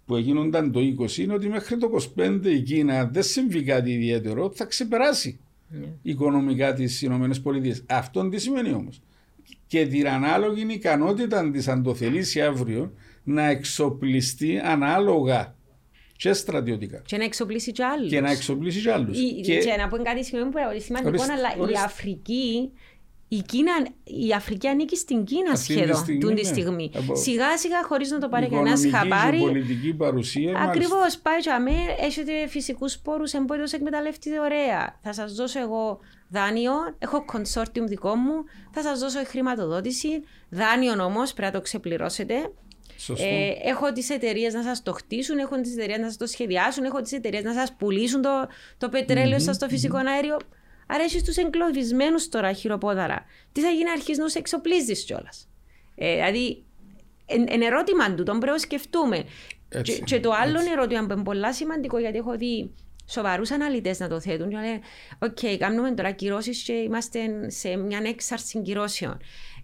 που έγινονταν το 20 είναι ότι μέχρι το 25 η Κίνα δεν συμβεί κάτι ιδιαίτερο, θα ξεπεράσει yeah. οικονομικά τις ΗΠΑ. Αυτό τι σημαίνει όμως. Και την ανάλογη ικανότητα της, αν το θελήσει αύριο, να εξοπλιστεί ανάλογα και στρατιωτικά.
Και να εξοπλίσει και άλλους.
Και να εξοπλίσει και άλλους.
Και... και να πω κάτι σημαίνει που είναι σημαντικό, ορίστε, αλλά ορίστε. η Αφρική η, Κίνα, η Αφρική ανήκει στην Κίνα
Αυτή
σχεδόν
στιγμή,
τούν τη
ναι.
στιγμή.
Από...
Σιγά σιγά χωρίς να το πάρει κανένας χαμπάρι.
Η πολιτική παρουσία.
Ακριβώς. Πάει για μέ, έχετε φυσικούς πόρου, εμπόριο εκμεταλλευτείτε ωραία. Θα σας δώσω εγώ δάνειο, έχω consortium δικό μου, θα σας δώσω χρηματοδότηση. Δάνειο όμως πρέπει να το ξεπληρώσετε. Ε, έχω τις εταιρείες να σας το χτίσουν, έχω τις εταιρείες να σας το σχεδιάσουν, έχω τις εταιρείες να σας πουλήσουν το, το πετρέλαιο mm-hmm. σας στο φυσικο mm-hmm. αέριο. Άρα έχει του εγκλωβισμένους τώρα χειροπόδαρα. Τι θα γίνει αρχίζει να εξοπλίζεις κιόλας; Ε, δηλαδή, εν, ερώτημα του, τον πρέπει να σκεφτούμε. και, και, το άλλο έτσι. ερώτημα που είναι πολύ σημαντικό, γιατί έχω δει σοβαρούς αναλυτές να το θέτουν. Και λένε, OK, okay, κάνουμε τώρα κυρώσεις και είμαστε σε μια έξαρση κυρώσεων.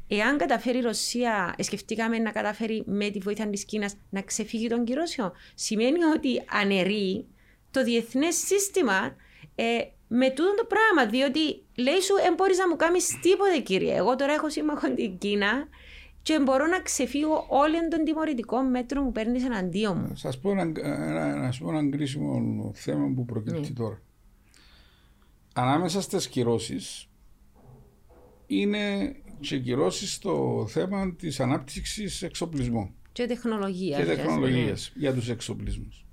Εάν καταφέρει η Ρωσία, σκεφτήκαμε να καταφέρει με τη βοήθεια της Κίνας να ξεφύγει των κυρώσεων, σημαίνει ότι αναιρεί το διεθνές σύστημα ε, με τούτο το πράγμα. Διότι λέει σου, δεν μπορείς να μου κάνεις τίποτε, κύριε. Εγώ τώρα έχω σύμμαχο την Κίνα και μπορώ να ξεφύγω όλων των τιμωρητικών μέτρων που παίρνεις εναντίον μου.
Σας πω ένα, ένα, ένα, ένα κρίσιμο θέμα που προκύπτει ναι. τώρα. Ανάμεσα στις κυρώσεις είναι και κυρώσει στο θέμα της ανάπτυξης εξοπλισμού.
Και τεχνολογίας.
Και τεχνολογίας ναι. για τους εξοπλισμούς.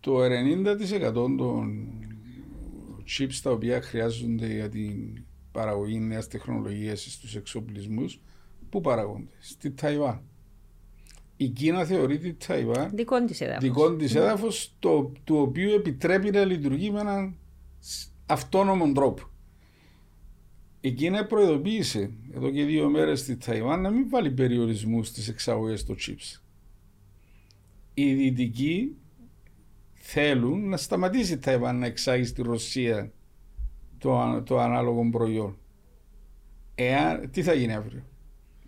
Το 90% των chips τα οποία χρειάζονται για την παραγωγή νέας τεχνολογίας στους εξοπλισμούς, πού παραγόνται, στη Ταϊβάν. Η Κίνα θεωρεί τη Ταϊβάν
δικό της έδαφος,
δικό της έδαφος, το, το οποίο επιτρέπει να λειτουργεί με έναν αυτόνομο τρόπο. Η Κίνα προειδοποίησε εδώ και δύο μέρες στη Ταϊβάν να μην βάλει περιορισμούς στις εξαγωγές των chips. Οι δυτικοί θέλουν να σταματήσει η Ταϊβάν να εξάγει στη Ρωσία το, το ανάλογο προϊόν. Εάν, τι θα γίνει αύριο;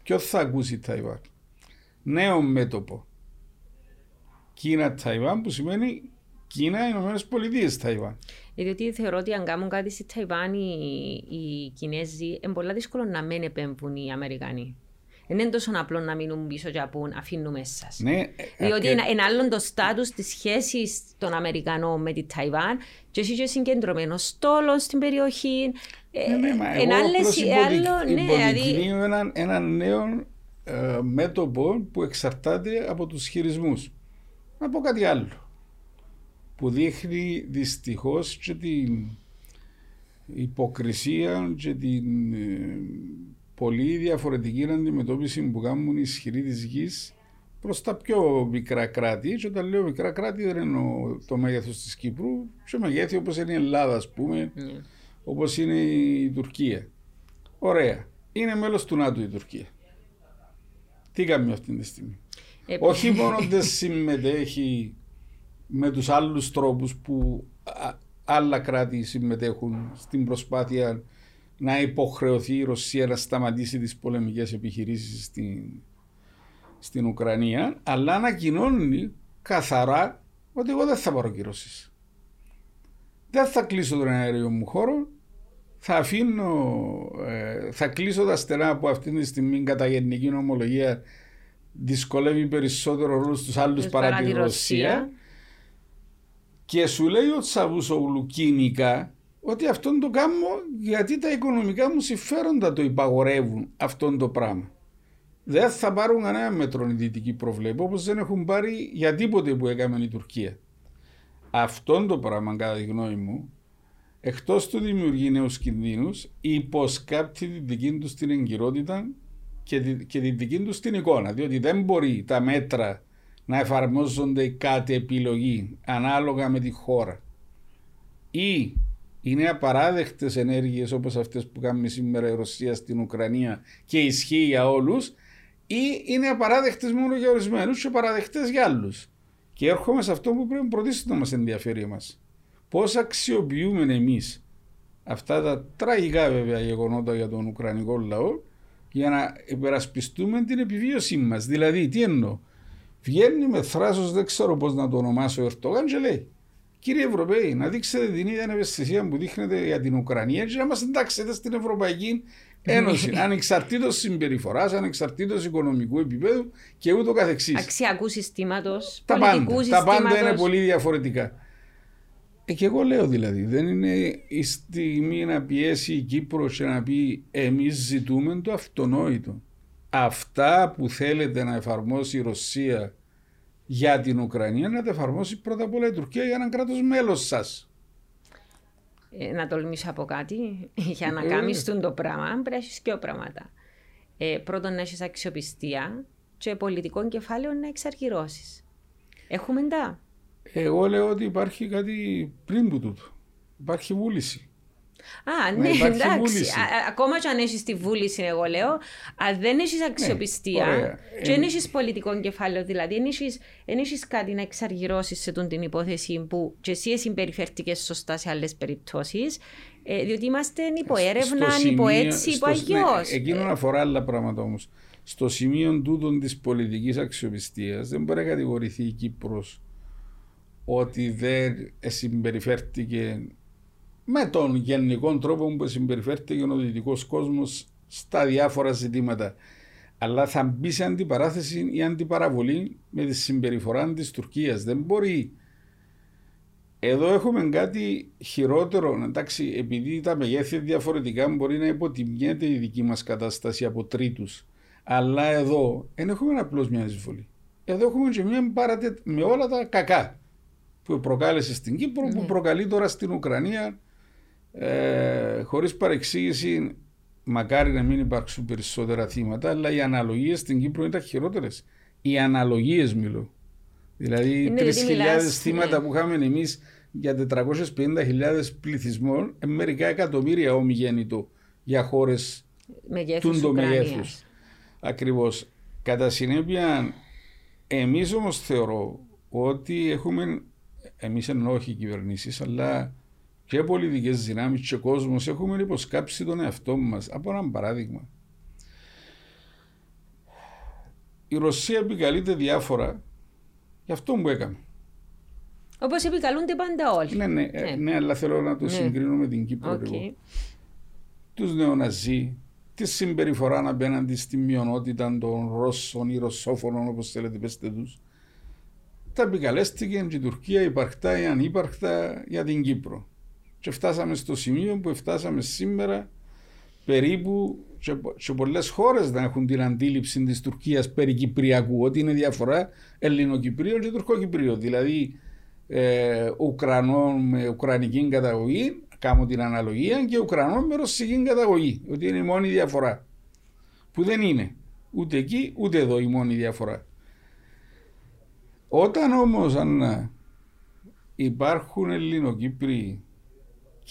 Ποιο θα ακούσει η Ταϊβάν; Νέο μέτωπο. Κίνα-Ταϊβάν που σημαίνει Κίνα-Ηνωμένε Πολιτείες Ταϊβάν.
Διότι θεωρώ ότι αν κάνουν κάτι στη Ταϊβάν οι, οι Κινέζοι, είναι πολύ δύσκολο να μην επέμβουν οι Αμερικανοί. Δεν είναι τόσο απλό να μείνουν πίσω και πούν αφήνουμε εσάς.
Ναι,
Διότι είναι, είναι άλλο το στάτους της σχέσης των Αμερικανών με τη Ταϊβάν και εσύ και συγκεντρωμένος στόλος στην περιοχή.
Ναι, ναι, μα εγώ άλλες, άλλο, ναι, δηλαδή... ένα, ένα νέο ε, μέτωπο που εξαρτάται από τους χειρισμούς. Να πω κάτι άλλο που δείχνει δυστυχώς και την υποκρισία και την ε, πολύ διαφορετική αντιμετώπιση που κάνουν οι ισχυροί της γης προς τα πιο μικρά κράτη. Και όταν λέω μικρά κράτη, δεν εννοώ το μέγεθος της Κύπρου, σε μεγέθη όπως είναι η Ελλάδα, ας πούμε, mm. Ναι. όπως είναι η Τουρκία. Ωραία. Είναι μέλος του ΝΑΤΟ η Τουρκία. Τι κάνουμε αυτή τη στιγμή; Ε, Όχι μόνο δεν συμμετέχει με τους άλλους τρόπους που άλλα κράτη συμμετέχουν στην προσπάθεια να υποχρεωθεί η Ρωσία να σταματήσει τις πολεμικές επιχειρήσεις στην, στην Ουκρανία, αλλά ανακοινώνει καθαρά ότι εγώ δεν θα πάρω κυρώσεις. Δεν θα κλείσω τον αέριο μου χώρο, θα αφήνω, ε, θα κλείσω τα στερά που αυτή τη στιγμή κατά γενική νομολογία δυσκολεύει περισσότερο όλους τους άλλους παρά τη Ρωσία. Και σου λέει ο Τσαβούσογλου κοινικά ότι αυτόν το κάνω γιατί τα οικονομικά μου συμφέροντα το υπαγορεύουν αυτόν το πράγμα. Δεν θα πάρουν κανένα μέτρο οι δυτικοί προβλέπω όπως δεν έχουν πάρει για τίποτε που έκαμε η Τουρκία. Αυτόν το πράγμα κατά τη γνώμη μου εκτός του δημιουργεί νέους κινδύνους υποσκάπτει τη δική τους την εγκυρότητα και τη, και τη δική τους την εικόνα διότι δεν μπορεί τα μέτρα να εφαρμόζονται κάτι επιλογή ανάλογα με τη χώρα ή είναι απαράδεκτες ενέργειες όπως αυτές που κάνουμε σήμερα η Ρωσία στην Ουκρανία και ισχύει για όλους, ή είναι απαράδεκτες μόνο για ορισμένους και παραδεκτέ για άλλους. Και έρχομαι σε αυτό που πρέπει πρωτίστω να μας ενδιαφέρει εμάς. Πώς αξιοποιούμε εμείς αυτά τα τραγικά βέβαια γεγονότα για τον Ουκρανικό λαό για να υπερασπιστούμε την επιβίωσή μας. Δηλαδή, τι εννοώ; Βγαίνει με θράσος, δεν ξέρω πώς να το ονομάσω, ο Ερτογάν και λέει Κύριε Ευρωπαίοι, να δείξετε την ίδια ευαισθησία που δείχνετε για την Ουκρανία και να μας εντάξετε στην Ευρωπαϊκή Ένωση. ανεξαρτήτως συμπεριφοράς, ανεξαρτήτως οικονομικού επίπεδου και ούτω καθεξής.
Αξιακού συστήματος,
τα πάντα. Τα πάντα είναι πολύ διαφορετικά. Ε, και εγώ λέω δηλαδή, δεν είναι η στιγμή να πιέσει η Κύπρος και να πει εμείς ζητούμε το αυτονόητο. Αυτά που θέλετε να εφαρμόσει η Ρωσία για την Ουκρανία να τα εφαρμόσει πρώτα απ' όλα η Τουρκία για έναν κράτος μέλος σας.
Ε, να τολμήσω από κάτι. για να ε, κάνεις το πράγμα, πρέπει να έχεις και πράγματα. Ε, πρώτον, να έχεις αξιοπιστία και πολιτικών κεφάλαιων να εξαργυρώσεις. Έχουμε τα.
Εγώ λέω ότι υπάρχει κάτι πριν που τούτο. Υπάρχει βούληση.
Α, ναι, εντάξει. ακόμα και αν έχεις τη βούληση, εγώ λέω, αν δεν έχεις αξιοπιστία ναι, και δεν έχεις πολιτικό κεφάλαιο, δηλαδή δεν έχεις κάτι να εξαργυρώσεις σε την υπόθεση που και εσύ συμπεριφέρθηκε σωστά σε άλλες περιπτώσεις, ε, διότι είμαστε υποέρευνα, υποέτσι, υποαγιώ. Ναι,
εκείνο αφορά άλλα πράγματα όμως. Στο σημείο τούτο της πολιτικής αξιοπιστίας δεν μπορεί να κατηγορηθεί η Κύπρος ότι δεν συμπεριφέρθηκε με τον γενικό τρόπο που συμπεριφέρθηκε ο δυτικό κόσμος στα διάφορα ζητήματα. Αλλά θα μπει σε αντιπαράθεση ή αντιπαραβολή με τη συμπεριφορά της Τουρκίας. Δεν μπορεί. Εδώ έχουμε κάτι χειρότερο. Εντάξει, επειδή τα μεγέθη διαφορετικά, μπορεί να υποτιμιέται η δική μας κατάσταση από τρίτους. Αλλά εδώ δεν έχουμε απλώς μια εισβολή. Εδώ έχουμε και μια παρατε... με όλα τα κακά που προκάλεσε στην Κύπρο, που ναι. προκαλεί τώρα στην Ουκρανία ε, χωρίς παρεξήγηση μακάρι να μην υπάρξουν περισσότερα θύματα αλλά οι αναλογίες στην Κύπρο ήταν χειρότερες. Οι αναλογίες μιλώ. Δηλαδή 3.000 θύματα ναι. που είχαμε εμείς για 450.000 πληθυσμό, ε, μερικά εκατομμύρια ομιγέννητο για χώρες του το μεγέθους. Ακριβώς. Κατά συνέπεια, εμείς όμως θεωρώ ότι έχουμε, εμείς εννοώ όχι κυβερνήσεις, αλλά και πολιτικές δυνάμεις και κόσμος έχουμε υποσκάψει τον εαυτό μας. Από ένα παράδειγμα. Η Ρωσία επικαλείται διάφορα για αυτό που έκανε.
Όπως επικαλούνται πάντα όλοι.
Ναι, ναι, ναι. ναι αλλά θέλω να το ναι. συγκρίνω με την Κύπρο okay. λίγο. Τους νεοναζί, τη συμπεριφορά απέναντι στη μειονότητα των Ρώσων ή Ρωσόφωνων, όπως θέλετε, πέστε τους. Τα επικαλέστηκε και η Τουρκία υπαρκτά ή ανύπαρκτα για την Κύπρο και φτάσαμε στο σημείο που φτάσαμε σήμερα περίπου και, και πολλές χώρες να έχουν την αντίληψη της Τουρκίας περί Κυπριακού ότι είναι διαφορά Ελληνοκυπρίων και Τουρκοκυπρίων δηλαδή ε, Ουκρανών με Ουκρανική καταγωγή κάνω την αναλογία και Ουκρανών με Ρωσική καταγωγή ότι είναι η μόνη διαφορά που δεν είναι ούτε εκεί ούτε εδώ η μόνη διαφορά. Όταν όμως αν υπάρχουν Ελληνοκύπριοι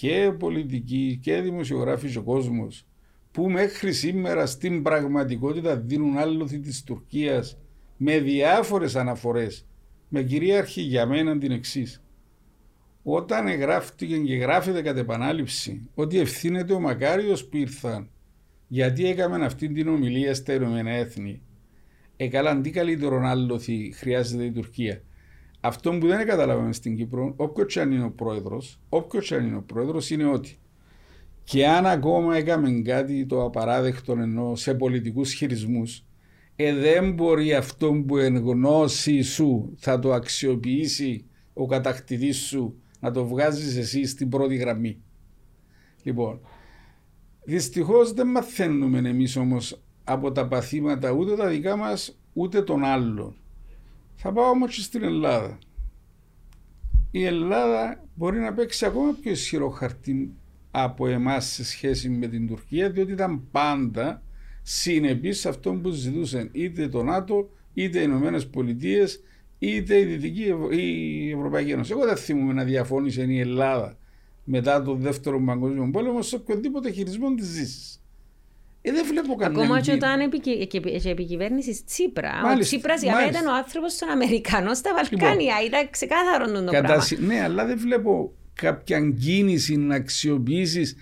και πολιτικοί και δημοσιογράφοι ο κόσμος που μέχρι σήμερα στην πραγματικότητα δίνουν άλοθη της Τουρκίας με διάφορες αναφορές, με κυρίαρχη για μένα την εξής. Όταν εγγράφτηκε και γράφεται κατ' επανάληψη ότι ευθύνεται ο Μακάριος που ήρθαν γιατί έκαμε αυτή την ομιλία στα Ηνωμένα Έθνη, έκαλαν ε, τι καλύτερο άλοθη χρειάζεται η Τουρκία. Αυτό που δεν καταλάβαμε στην Κύπρο, όποιος και αν είναι ο πρόεδρος, όποιος και αν είναι ο πρόεδρος, είναι ότι και αν ακόμα έκαμε κάτι το απαράδεκτο ενώ σε πολιτικούς χειρισμούς, ε, δεν μπορεί αυτό που εν γνώση σου θα το αξιοποιήσει ο κατακτητής σου να το βγάζεις εσύ στην πρώτη γραμμή. Λοιπόν, δυστυχώς δεν μαθαίνουμε εμείς όμως από τα παθήματα ούτε τα δικά μας ούτε των άλλων. Θα πάω όμως και στην Ελλάδα. Η Ελλάδα μπορεί να παίξει ακόμα πιο ισχυρό χαρτί από εμάς σε σχέση με την Τουρκία, διότι ήταν πάντα συνεπής σε αυτό που ζητούσαν είτε το ΝΑΤΟ, είτε οι Ηνωμένες Πολιτείες, είτε η Δυτική η Ευρωπαϊκή Ένωση. Εγώ δεν θυμούμαι να διαφώνησε η Ελλάδα μετά τον Δεύτερο Παγκόσμιο Πόλεμο σε οποιοδήποτε χειρισμό της Δύση. Ε, δεν βλέπω κανένα.
Ακόμα και όταν επικυ... και επικυβέρνηση Τσίπρα. Μάλιστα, ο Τσίπρας για μένα ήταν ο άνθρωπος των Αμερικανών στα Βαλκάνια. Λοιπόν, ήταν ξεκάθαρο το κατά... πράγμα.
Ναι, αλλά δεν βλέπω κάποια κίνηση να αξιοποιήσεις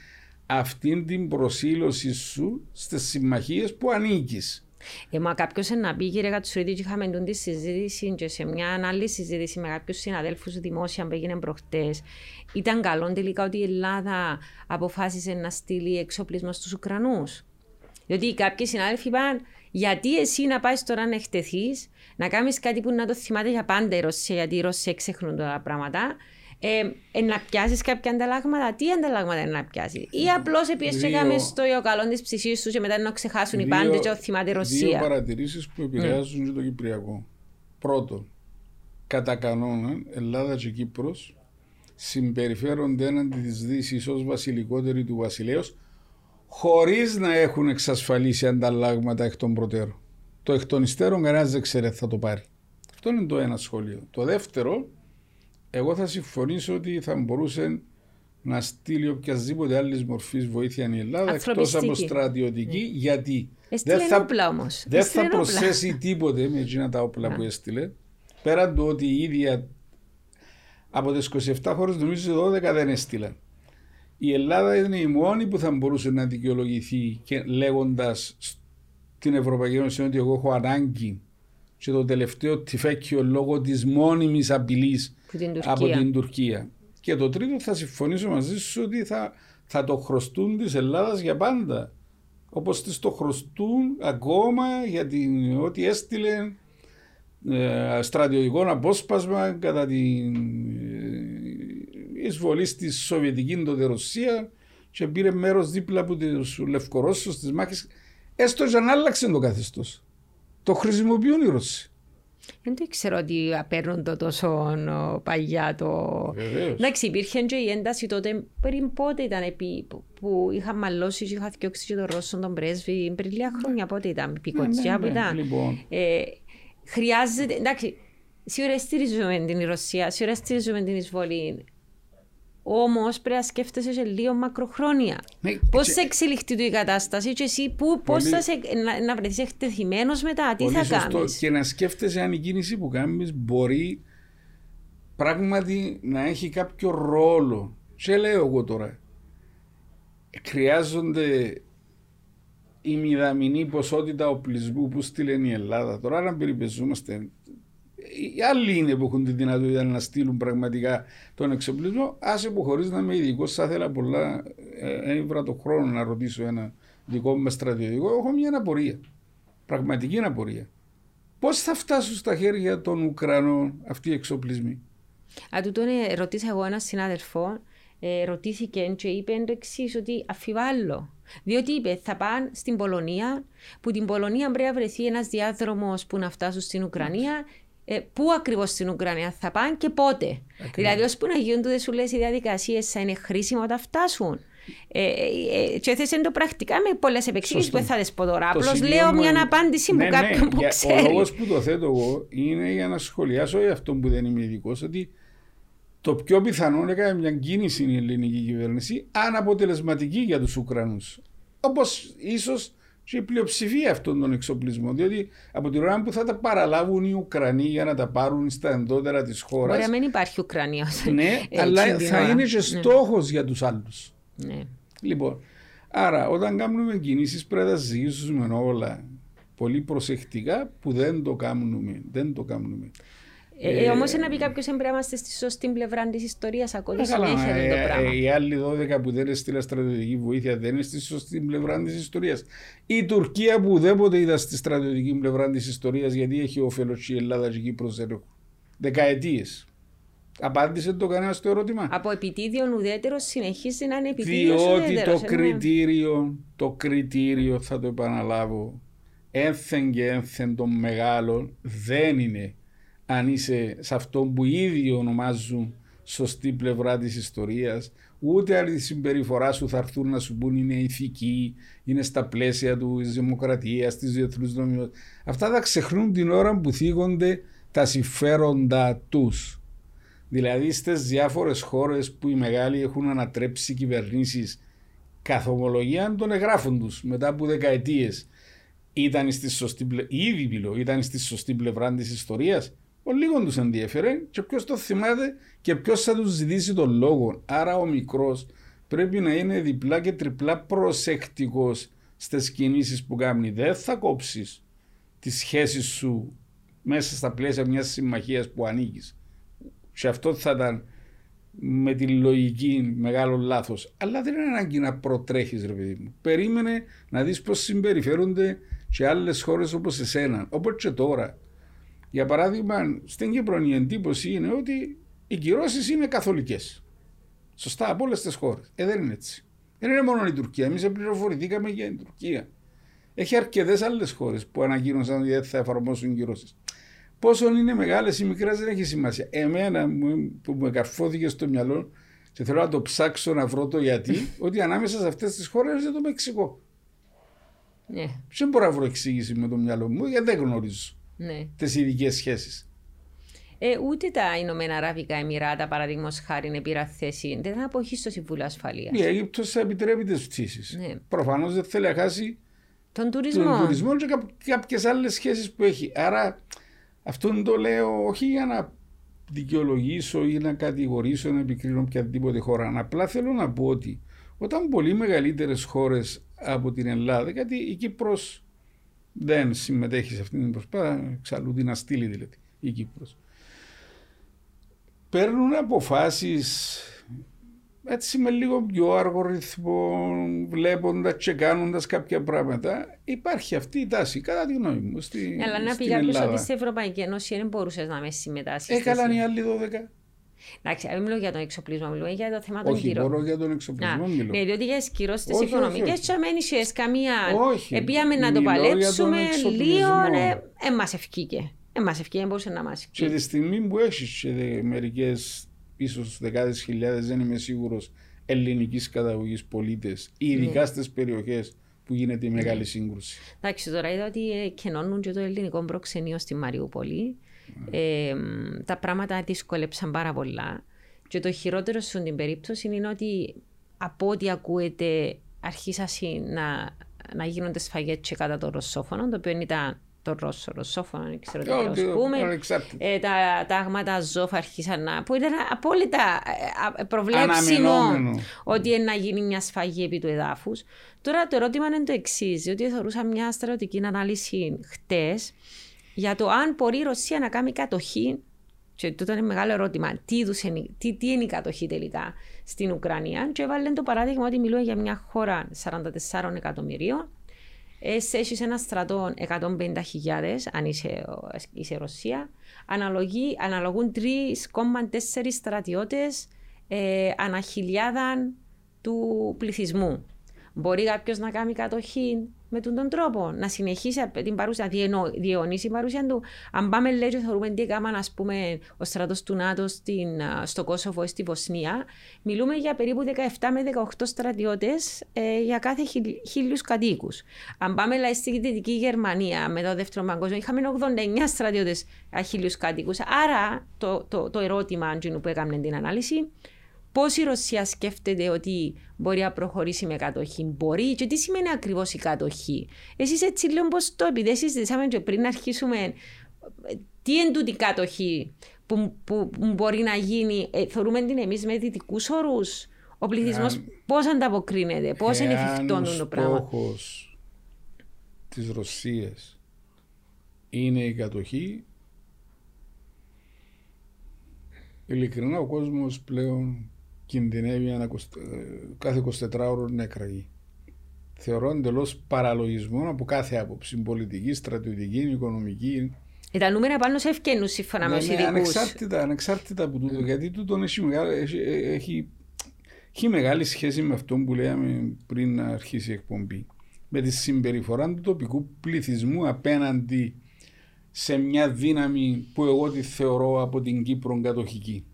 αυτή την προσήλωση σου στις συμμαχίες που ανήκεις.
Ε, μα κάποιος να πει, κύριε Κατσουρίδη, και είχαμε τη συζήτηση και σε μια άλλη συζήτηση με κάποιους συναδέλφους δημόσια που έγινε προχτές. Ήταν καλό τελικά ότι η Ελλάδα αποφάσισε να στείλει εξοπλισμό στους Ουκρανούς. Διότι κάποιοι συνάδελφοι είπαν, γιατί εσύ να πάει τώρα να εκτεθείς, να κάνεις κάτι που να το θυμάται για πάντα η Ρωσία, γιατί οι Ρωσία ξεχνούν τα πράγματα. Ε, ε, να πιάσεις κάποια ανταλλάγματα, τι ανταλλάγματα είναι να πιάσεις; Ή απλώς επειδή έκαμε στο καλό της ψυχής σου και μετά να ξεχάσουν οι πάντες και θυμάται η Ρωσία.
Δύο παρατηρήσεις που επηρεάζουν mm. και το Κυπριακό. Πρώτον, κατά κανόνα, Ελλάδα και Κύπρος συμπεριφέρονται έναντι της Δύσης ως βασιλικότερη του βασιλέως χωρίς να έχουν εξασφαλίσει ανταλλάγματα εκ των προτέρων. το εκ των υστέρων κανένα δεν ξέρει θα το πάρει. Αυτό είναι το ένα σχόλιο. Το δεύτερο, εγώ θα συμφωνήσω ότι θα μπορούσε να στείλει οποιασδήποτε άλλης μορφής βοήθεια η Ελλάδα εκτός από στρατιωτική, ναι. γιατί
δεν θα, όπλα
όμως. δεν θα προσθέσει τίποτε με εκείνα τα όπλα που έστειλε. Πέραν του ότι η ίδια από τις 27 χώρες νομίζω 12 δεν έστειλαν. Η Ελλάδα είναι η μόνη που θα μπορούσε να δικαιολογηθεί και λέγοντας στην Ευρωπαϊκή Ένωση ότι εγώ έχω ανάγκη και το τελευταίο τυφέκιο λόγω της μόνιμης απειλής από την Τουρκία. Και το τρίτο θα συμφωνήσω μαζί σου ότι θα, θα το χρωστούν της Ελλάδας για πάντα. Όπως της το χρωστούν ακόμα για την, ότι έστειλε ε, στρατιωτικό απόσπασμα κατά την ε, εισβολή στη Σοβιετική τότε Ρωσία και πήρε μέρος δίπλα από τους Λευκορώσους τη μάχη. Έστω και αν άλλαξε το καθεστώς. Το χρησιμοποιούν οι Ρώσοι.
Δεν το ξέρω ότι παίρνουν το τόσο παλιά το. Εντάξει, υπήρχε και η ένταση τότε πριν πότε ήταν επί, που είχα μαλώσει και είχα διώξει και τον Ρώσο τον πρέσβη. Πριν λίγα χρόνια πότε ήταν, επί κοτσιά ναι, που ναι, ήταν. Λοιπόν. Ε, χρειάζεται. Εντάξει, σίγουρα στηρίζουμε την Ρωσία, σίγουρα στηρίζουμε την εισβολή. Όμως πρέπει να σκέφτεσαι σε λίγο μακροχρόνια. Ναι, πώς και... θα εξελιχθεί η κατάσταση και εσύ πώς θα σε, να, να βρεθείς εκτεθειμένος μετά, τι θα κάνεις;
Και να σκέφτεσαι αν η κίνηση που κάνεις μπορεί πράγματι να έχει κάποιο ρόλο. Σε λέω εγώ τώρα. Χρειάζονται η μηδαμινή ποσότητα οπλισμού που στείλει η Ελλάδα. Τώρα, αν περιπεζόμαστε οι άλλοι είναι που έχουν τη δυνατότητα να στείλουν πραγματικά τον εξοπλισμό. Άσε που χωρί να είμαι ειδικός, θα ήθελα πολλά. Ε, το χρόνο να ρωτήσω ένα δικό μου στρατιωτικό. Έχω μια απορία. Πραγματική απορία. Πώς θα φτάσουν στα χέρια των Ουκρανών αυτοί οι εξοπλισμοί;
Αν του τον ρωτήσα εγώ ένας συνάδελφο, ε, ρωτήθηκε και είπε το εξή ότι αφιβάλλω. Διότι είπε θα πάνε στην Πολωνία, που την Πολωνία πρέπει να βρεθεί ένας διάδρομος που να φτάσουν στην Ουκρανία ε, πού ακριβώς στην Ουκρανία θα πάνε και πότε. Ακριβώς. Δηλαδή, ώσπου να γίνονται, σου λε, οι διαδικασίες θα είναι χρήσιμο όταν φτάσουν. Ε, ε, ε και έθεσε το πρακτικά με πολλές επεξήγησει που θα τι πω τώρα. Απλώς λέω μια απάντηση ναι, που ναι, κάποιον που ξέρει.
Ο λόγος που το θέτω εγώ είναι για να σχολιάσω για αυτό που δεν είμαι ειδικός, ότι το πιο πιθανό είναι να μια κίνηση η ελληνική κυβέρνηση αναποτελεσματική για τους Ουκρανούς. Όπως ίσως και η πλειοψηφία αυτών των εξοπλισμών. Διότι από την ώρα που θα τα παραλάβουν οι Ουκρανοί για να τα πάρουν στα εντότερα της χώρας.
Μπορεί να μην υπάρχει Ουκρανία.
Ναι, αλλά θα είναι και στόχος ναι. για τους άλλους.
Ναι.
Λοιπόν, άρα όταν κάνουμε κινήσεις πρέπει να ζήσουμε όλα πολύ προσεκτικά που δεν το κάνουμε. Δεν το κάνουμε.
Ε, ε, Όμως να πει κάποιος πρέπει να είμαστε στη σωστή πλευρά της ιστορίας ακόμη συνέχεια ε, το πράγμα.
Ε, οι άλλοι 12 που δεν έστειλαν στρατιωτική βοήθεια δεν είναι στη σωστή πλευρά της ιστορίας. Η Τουρκία που ουδέποτε ήταν στη στρατιωτική πλευρά της ιστορίας γιατί έχει όφελος η Ελλάδα και η Κύπρος δεκαετίες. Απάντησε το κανένα στο ερώτημα.
Από επιτίδιον ουδέτερο συνεχίζει να είναι επιτίδιον
Διότι το κριτήριο, το κριτήριο θα το επαναλάβω, ένθεν και ένθεν των μεγάλων δεν είναι αν είσαι σε αυτό που ήδη ονομάζουν σωστή πλευρά της ιστορίας, ούτε άλλη τη συμπεριφορά σου θα έρθουν να σου πούν είναι ηθική, είναι στα πλαίσια του δημοκρατίας, της διεθνούς νομιμότητα. Αυτά θα ξεχνούν την ώρα που θίγονται τα συμφέροντα τους. Δηλαδή στις διάφορες χώρες που οι μεγάλοι έχουν ανατρέψει κυβερνήσεις καθ' ομολογία των εγγράφων τους μετά από δεκαετίες. Ήταν στη σωστή, ήδη ήταν στη σωστή πλευρά της ιστορίας ο λίγο τους ενδιαφέρε και ποιος το θυμάται και ποιος θα τους ζητήσει τον λόγο. Άρα ο μικρός πρέπει να είναι διπλά και τριπλά προσεκτικός στις κινήσεις που κάνει. Δεν θα κόψεις τη σχέση σου μέσα στα πλαίσια μιας συμμαχίας που ανήκεις. Και αυτό θα ήταν με τη λογική μεγάλο λάθος. Αλλά δεν είναι ανάγκη να προτρέχεις, ρε παιδί μου. Περίμενε να δεις πώς συμπεριφέρονται και άλλες χώρες όπως εσένα. Όπως και τώρα. Για παράδειγμα, στην Κύπρο η εντύπωση είναι ότι οι κυρώσεις είναι καθολικές. Σωστά, από όλες τις χώρες. Ε, δεν είναι έτσι. Δεν είναι μόνο η Τουρκία. Εμείς πληροφορηθήκαμε για την Τουρκία. Έχει αρκετές άλλες χώρες που ανακοίνωσαν ότι θα εφαρμόσουν κυρώσεις. Πόσο είναι μεγάλες ή μικρές δεν έχει σημασία. Εμένα που με καρφώθηκε στο μυαλό και θέλω να το ψάξω να βρω το γιατί, ότι ανάμεσα σε αυτές τις χώρες είναι το Μεξικό.
Ναι.
Δεν μπορώ να βρω εξήγηση με το μυαλό μου γιατί δεν γνωρίζω
Ναι.
τις ειδικές σχέσεις.
Ε, ούτε τα Ηνωμένα Αραβικά Εμμυράτα, παραδείγματος χάρη, πήρα θέση. Δεν θα αποχείς στο Συμβούλιο Ασφαλείας.
Η Αίγυπτος θα επιτρέπει τις πτήσει.
Ναι.
Προφανώς δεν θέλει να χάσει
Τον τουρισμό.
τον τουρισμό και κάποιες άλλες σχέσεις που έχει. Άρα αυτό το λέω όχι για να δικαιολογήσω ή να κατηγορήσω, να επικρίνω οποιαδήποτε χώρα. Απλά θέλω να πω ότι όταν πολύ μεγαλύτερες χώρες από την Ελλάδα, γιατί η Κύπρος δεν συμμετέχει σε αυτήν την προσπάθεια, εξαλλού την αστήλη δηλαδή η Κύπρος. Παίρνουν αποφάσεις έτσι με λίγο πιο άργο ρυθμό, βλέποντας και κάνοντας κάποια πράγματα, υπάρχει αυτή η τάση, κατά τη γνώμη μου. Στη,
Αλλά να πει
στην
κάποιο
Ελλάδα.
ότι στην Ευρωπαϊκή Ένωση δεν μπορούσες να με συμμετάσχεις.
Έκαναν οι άλλοι 12.
Εντάξει, δεν μιλώ για τον εξοπλισμό, μιλώ για το θέμα των
Όχι,
κυρώσεων.
μπορώ για τον εξοπλισμό
Να,
μιλώ.
Ναι, διότι για τι κυρώσει
Όχι,
τι
όχι,
οικονομικέ,
όχι.
και δεν είχε καμία.
Όχι,
Επίαμε να το
μιλώ για τον
παλέψουμε
εξοπλισμό.
λίγο, ε, μας ευκήκε. Ε, μας ευκήκε, δεν μπορούσε να μας
Και
ευκήκε.
τη στιγμή που έχεις και μερικές, ίσως δεκάδες χιλιάδες, δεν είμαι σίγουρος, ελληνικής καταγωγής πολίτες, ειδικά
Ναι.
στις περιοχές που γίνεται η μεγάλη σύγκρουση.
Εντάξει, τώρα είδα ότι ε, κενώνουν και το ελληνικό προξενείο στη Μαριούπολη. Ε, μ, τα πράγματα δυσκολέψαν πάρα πολλά. Και το χειρότερο στην την περίπτωση είναι ότι από ό,τι ακούεται αρχίσασαν να, να γίνονται σφαγές και κατά το ρωσόφωνο, το οποίο ήταν το ρώσο ρωσόφωνο, δεν ξέρω τι
Ότι,
να πούμε.
ανεξάρτητα.
Ε, τα τάγματα ΖΟΦ αρχίσαν να. που ήταν απόλυτα ε, α, προβλέψιμο
Αναμενόμενο.
ότι είναι να γίνει μια σφαγή επί του εδάφους. Τώρα το ερώτημα είναι το εξής, διότι θεωρούσα μια στρατιωτική ανάλυση χτες για το αν μπορεί η Ρωσία να κάνει κατοχή. Και τούτο είναι μεγάλο ερώτημα. Τι, είδους είναι, τι, τι είναι η κατοχή τελικά στην Ουκρανία. Και έβαλε το παράδειγμα ότι μιλούμε για μια χώρα 44 εκατομμυρίων εσύ έχεις ένα στρατό 150.000 αν είσαι, είσαι Ρωσία. Αναλογεί, αναλογούν 3,4 στρατιώτες ε, ανά χιλιάδα του πληθυσμού. Μπορεί κάποιος να κάνει κατοχή με τον, τον τρόπο, να συνεχίσει την παρουσία, διενο, διαιωνίσει την παρουσία του. Αν πάμε λέει και θεωρούμε τι έκαναν ας πούμε, ο στρατός του ΝΑΤΟ στην, α, στο Κόσοβο ή στη Βοσνία, μιλούμε για περίπου 17 με 18 στρατιώτες ε, για κάθε χιλ, χίλιους κατοίκους. Αν πάμε λέει, στη Δυτική Γερμανία με το δεύτερο παγκόσμιο, είχαμε 89 στρατιώτες για χίλιους κατοίκους. Άρα το, το, το ερώτημα Αντζίνου, που έκαμε την ανάλυση, Πώ η Ρωσία σκέφτεται ότι μπορεί να προχωρήσει με κατοχή, μπορεί και τι σημαίνει ακριβώς η κατοχή; Εσείς έτσι λέω πώς το επειδή συζητήσαμε και πριν να αρχίσουμε, ε, τι είναι τούτη η κατοχή που, που, που μπορεί να γίνει, ε, θεωρούμε την εμείς με δυτικούς όρους. Ο πληθυσμός
Εάν-
πώς ανταποκρίνεται, πώς είναι εφικτό το πράγμα.
Ο στόχος της Ρωσίας είναι η κατοχή. Ειλικρινά ο κόσμος πλέον κινδυνεύει ένα 20 ε, κάθε 24 ώρο να εκραγεί. Θεωρώ εντελώς παραλογισμό από κάθε άποψη. Πολιτική, στρατιωτική, οικονομική.
Ε, τα νούμερα πάνω σε ευκαινούν σύμφωνα με
Ναι,
του
ναι,
ειδικού.
ανεξάρτητα, ανεξάρτητα από τούτο. Γιατί τούτο έχει, μεγάλη, έχει, έχει, έχει μεγάλη σχέση με αυτό που λέγαμε πριν να αρχίσει η εκπομπή. Με τη συμπεριφορά του τοπικού πληθυσμού απέναντι σε μια δύναμη που εγώ τη θεωρώ από την Κύπρο κατοχική.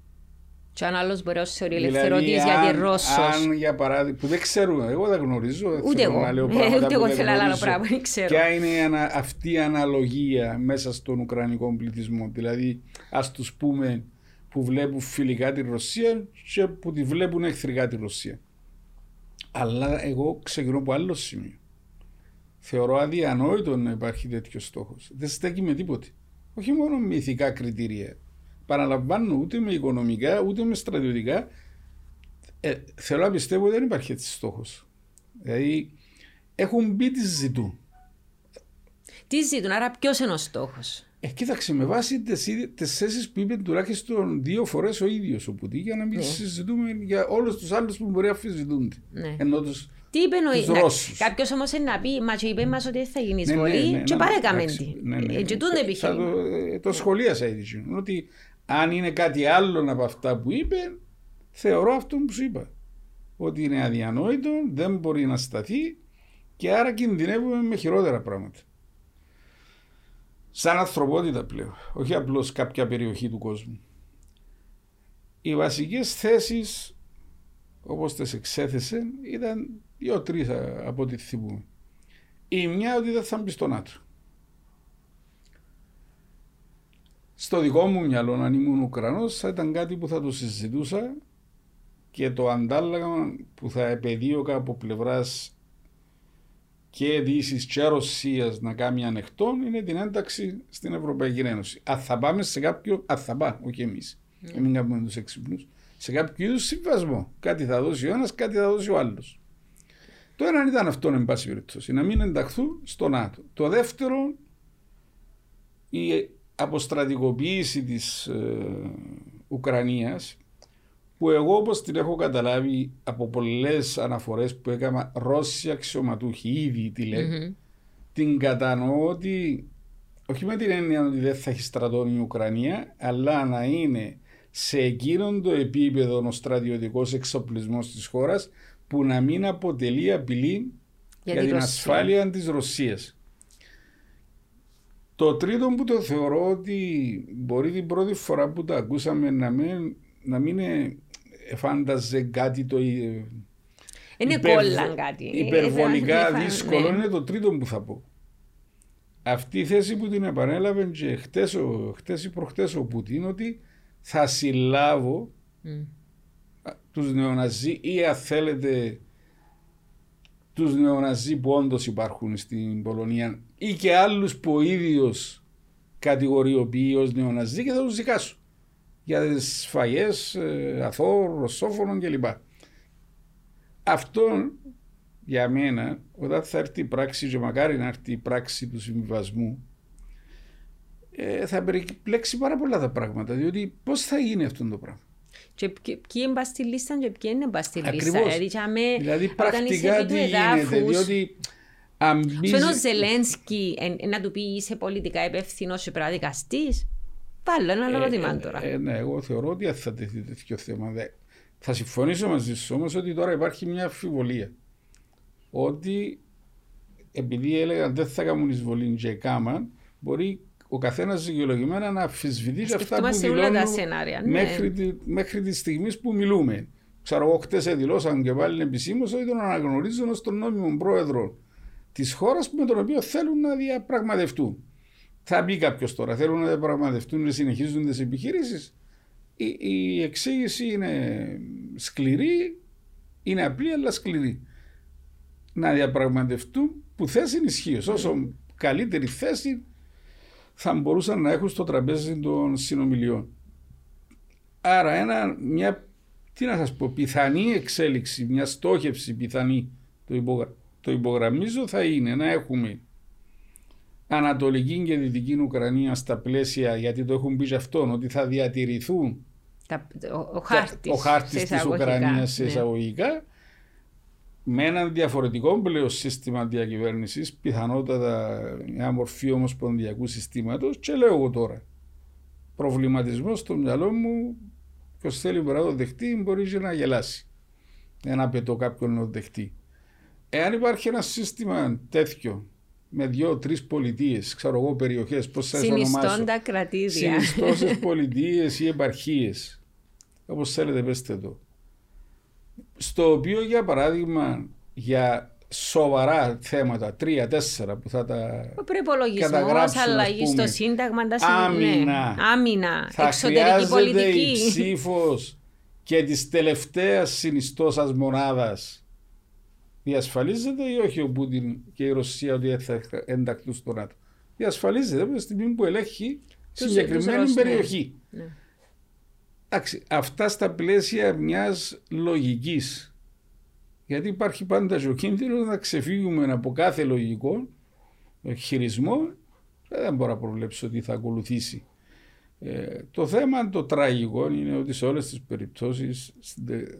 Και αν άλλος μπορεί να θεωρεί
Δηλαδή,
ελευθερωτή γιατί
αν-
Ρώσος.
Αν για παράδειγμα, που δεν ξέρουμε, εγώ δεν γνωρίζω. δεν
Ούτε
θέλω
εγώ.
να λέω
Ε,
πράγματα
ούτε
που
εγώ
δεν
θέλω άλλο
γνωρίζω.
πράγμα, δεν ξέρω.
Ποια είναι η ανα- αυτή η αναλογία μέσα στον Ουκρανικό πληθυσμό; Δηλαδή, ας τους πούμε που βλέπουν φιλικά τη Ρωσία και που τη βλέπουν εχθρικά τη Ρωσία. Αλλά εγώ ξεκινώ από άλλο σημείο. Θεωρώ αδιανόητο να υπάρχει τέτοιος στόχος. Δεν στέκει με τίποτε. Όχι μόνο με ηθικά κριτήρια. Παραλαμβάνω ούτε με οικονομικά ούτε με στρατιωτικά. Ε, θέλω να πιστεύω ότι δεν υπάρχει έτσι στόχος. Δηλαδή έχουν μπει τις ζητούν.
Τι ζητούν, άρα ποιος είναι ο στόχος;
Ε, κοίταξε, με βάση τις θέσεις που είπε τουλάχιστον δύο φορές ο ίδιος ο Πουτή, για να μην
Ναι.
συζητούμε για όλους τους άλλους που μπορεί να αμφισβητούνται.
Ναι.
Ενώ τους,
Τι είπε
τους
ο
Ρώσους.
Κάποιος όμως να πει, μα και είπε μας ότι δεν θα γίνει
Ναι, ναι,
εισβολή,
ναι,
και
ναι,
παρέκαμε
εντάξει,
τι.
ναι, ναι.
Ε, Και τούτο
Θα-
επιχείρημα.
θα Το, ε, το σχολίασα ήδη. εκείνο, Ότι αν είναι κάτι άλλο από αυτά που είπε, θεωρώ αυτό που σου είπα. Ότι είναι αδιανόητο, δεν μπορεί να σταθεί και άρα κινδυνεύουμε με χειρότερα πράγματα. Σαν ανθρωπότητα πλέον, όχι απλώς κάποια περιοχή του κόσμου. Οι βασικές θέσεις, όπως τις εξέθεσε, ήταν δύο-τρεις α- από ό,τι θυμούμε. Η μια ότι δεν θα μπει στο ΝΑΤΟ. Στο δικό μου μυαλό, αν ήμουν Ουκρανός, θα ήταν κάτι που θα το συζητούσα και το αντάλλαγμα που θα επαιδείωκα από πλευράς και Δύσης και Ρωσίας να κάνει ανοιχτό είναι την ένταξη στην Ευρωπαϊκή Ένωση. Αν θα πάμε σε κάποιο. Αν θα πάμε, όχι εμείς. Mm. Μην κάνουμε τους έξυπνου. Σε κάποιο είδους συμβασμό. Κάτι θα δώσει ο ένας, κάτι θα δώσει ο άλλος. Το ένα ήταν αυτό, εν πάση περιπτώσει, να μην ενταχθούν στο ΝΑΤΟ. Το δεύτερο, η αποστρατικοποίηση της ε, Ουκρανίας που εγώ όπως την έχω καταλάβει από πολλές αναφορές που έκανα Ρώσοι αξιωματούχοι ήδη τη λεει την κατανοώ ότι όχι με την έννοια ότι δεν θα έχει στρατών η Ουκρανία αλλά να είναι σε εκείνον το επίπεδο ο στρατιωτικός εξοπλισμός της χώρας που να μην αποτελεί απειλή για, την ασφάλεια της Ρωσίας. Το τρίτο που το θεωρώ ότι μπορεί την πρώτη φορά που το ακούσαμε να μην, να μην φάνταζε κάτι το
είναι υπερ... κάτι.
υπερβολικά δύσκολο ναι. είναι το τρίτο που θα πω. Αυτή η θέση που την επανέλαβε και χτες, χτες ή προχτές ο Πουτίν ότι θα συλλάβω mm. τους νεοναζί ή αν θέλετε τους νεοναζί που όντως υπάρχουν στην Πολωνία ή και άλλους που ο ίδιος κατηγοριοποιεί ως νεοναζί και θα τους δικάσω για τις σφαγέ ε, αθώων, ρωσόφωνων κλπ. Αυτό για μένα, όταν θα έρθει η πράξη, και μακάρι να έρθει η πράξη του συμβιβασμού, ε, θα περιπλέξει πάρα πολλά τα πράγματα. Διότι πώς θα γίνει αυτό το πράγμα;
Και ποιοι είναι μπα στη λίστα και ποιοι είναι μπα στη
λίστα. Δηλαδή, δηλαδή πρακτικά τι γίνεται, διότι αν μπεις...
ο Ζελένσκι να του πει είσαι πολιτικά υπεύθυνος και πρέπει Πάλι ένα άλλο ερώτημα ε, τώρα.
Ε, ναι, εγώ θεωρώ ότι θα τεθεί τέτοιο θέμα. Θα συμφωνήσω μαζί σου όμως ότι τώρα υπάρχει μια αμφιβολία. Ότι επειδή έλεγαν δεν θα κάνουν εισβολή και κάμαν, μπορεί ο καθένας δικαιολογημένα να αμφισβητήσει αυτά που δηλώνουν σενάρια, ναι. μέχρι, τη, μέχρι τη στιγμής που μιλούμε. Ξέρω εγώ, χτες δηλώσαν και πάλι επισήμως ότι τον αναγνωρίζουν ως τον νόμιμο πρόεδρο της χώρας με τον οποίο θέλουν να διαπραγματευτούν. Θα μπει κάποιος τώρα. Θέλουν να διαπραγματευτούν να συνεχίζουν τις επιχειρήσεις. Η, η εξήγηση είναι σκληρή, είναι απλή αλλά σκληρή. Να διαπραγματευτούν που θέση ισχύω. Όσο καλύτερη θέση θα μπορούσαν να έχουν στο τραπέζι των συνομιλιών. Άρα ένα, μια, τι να σας πω, πιθανή εξέλιξη, μια στόχευση πιθανή, το, το υπογραμμίζω, θα είναι να έχουμε Ανατολική και Δυτική Ουκρανία στα πλαίσια, γιατί το έχουν πει αυτόν, ότι θα διατηρηθούν
τα, ο, ο χάρτης,
ο χάρτης της Ουκρανίας σε ναι. εισαγωγικά με ένα διαφορετικό πλέον σύστημα διακυβέρνησης, πιθανότατα μια μορφή ομοσπονδιακού συστήματος. Και λέω εγώ τώρα, προβληματισμός στο μυαλό μου, ποιος θέλει να το δεχτεί, μπορεί και να γελάσει. Ένα πετώ κάποιον να το δεχτεί. Εάν υπάρχει ένα σύστημα τέτοιο με δύο-τρει πολιτείες, ξέρω εγώ, περιοχές, πώς θα τις ονομάσω.
Συνιστώντα κρατήδια.
Συνιστώσεις πολιτείες ή επαρχίες. Όπως θέλετε, πέστε το. Στο οποίο, για παράδειγμα, για σοβαρά θέματα, τρία-τέσσερα που θα τα.
Ο προπολογισμό, αλλαγή στο Σύνταγμα, τα
άμυνα.
Ναι. Άμυνα.
Θα
εξωτερική πολιτική.
η ψήφος και της τελευταίας συνιστόσα μονάδας διασφαλίζεται ή όχι ο Πούτιν και η Ρωσία ότι θα ενταχθούν στο ΝΑΤΟ; Διασφαλίζεται από τη στιγμή που ελέγχει συγκεκριμένη ναι. περιοχή. Ναι. Εντάξει, αυτά στα πλαίσια μιας λογικής. Γιατί υπάρχει πάντα ο κίνδυνος να ξεφύγουμε από κάθε λογικό χειρισμό. Δεν μπορώ να προβλέψω τι θα ακολουθήσει. Ε, το θέμα το τραγικό είναι ότι σε όλες τις περιπτώσεις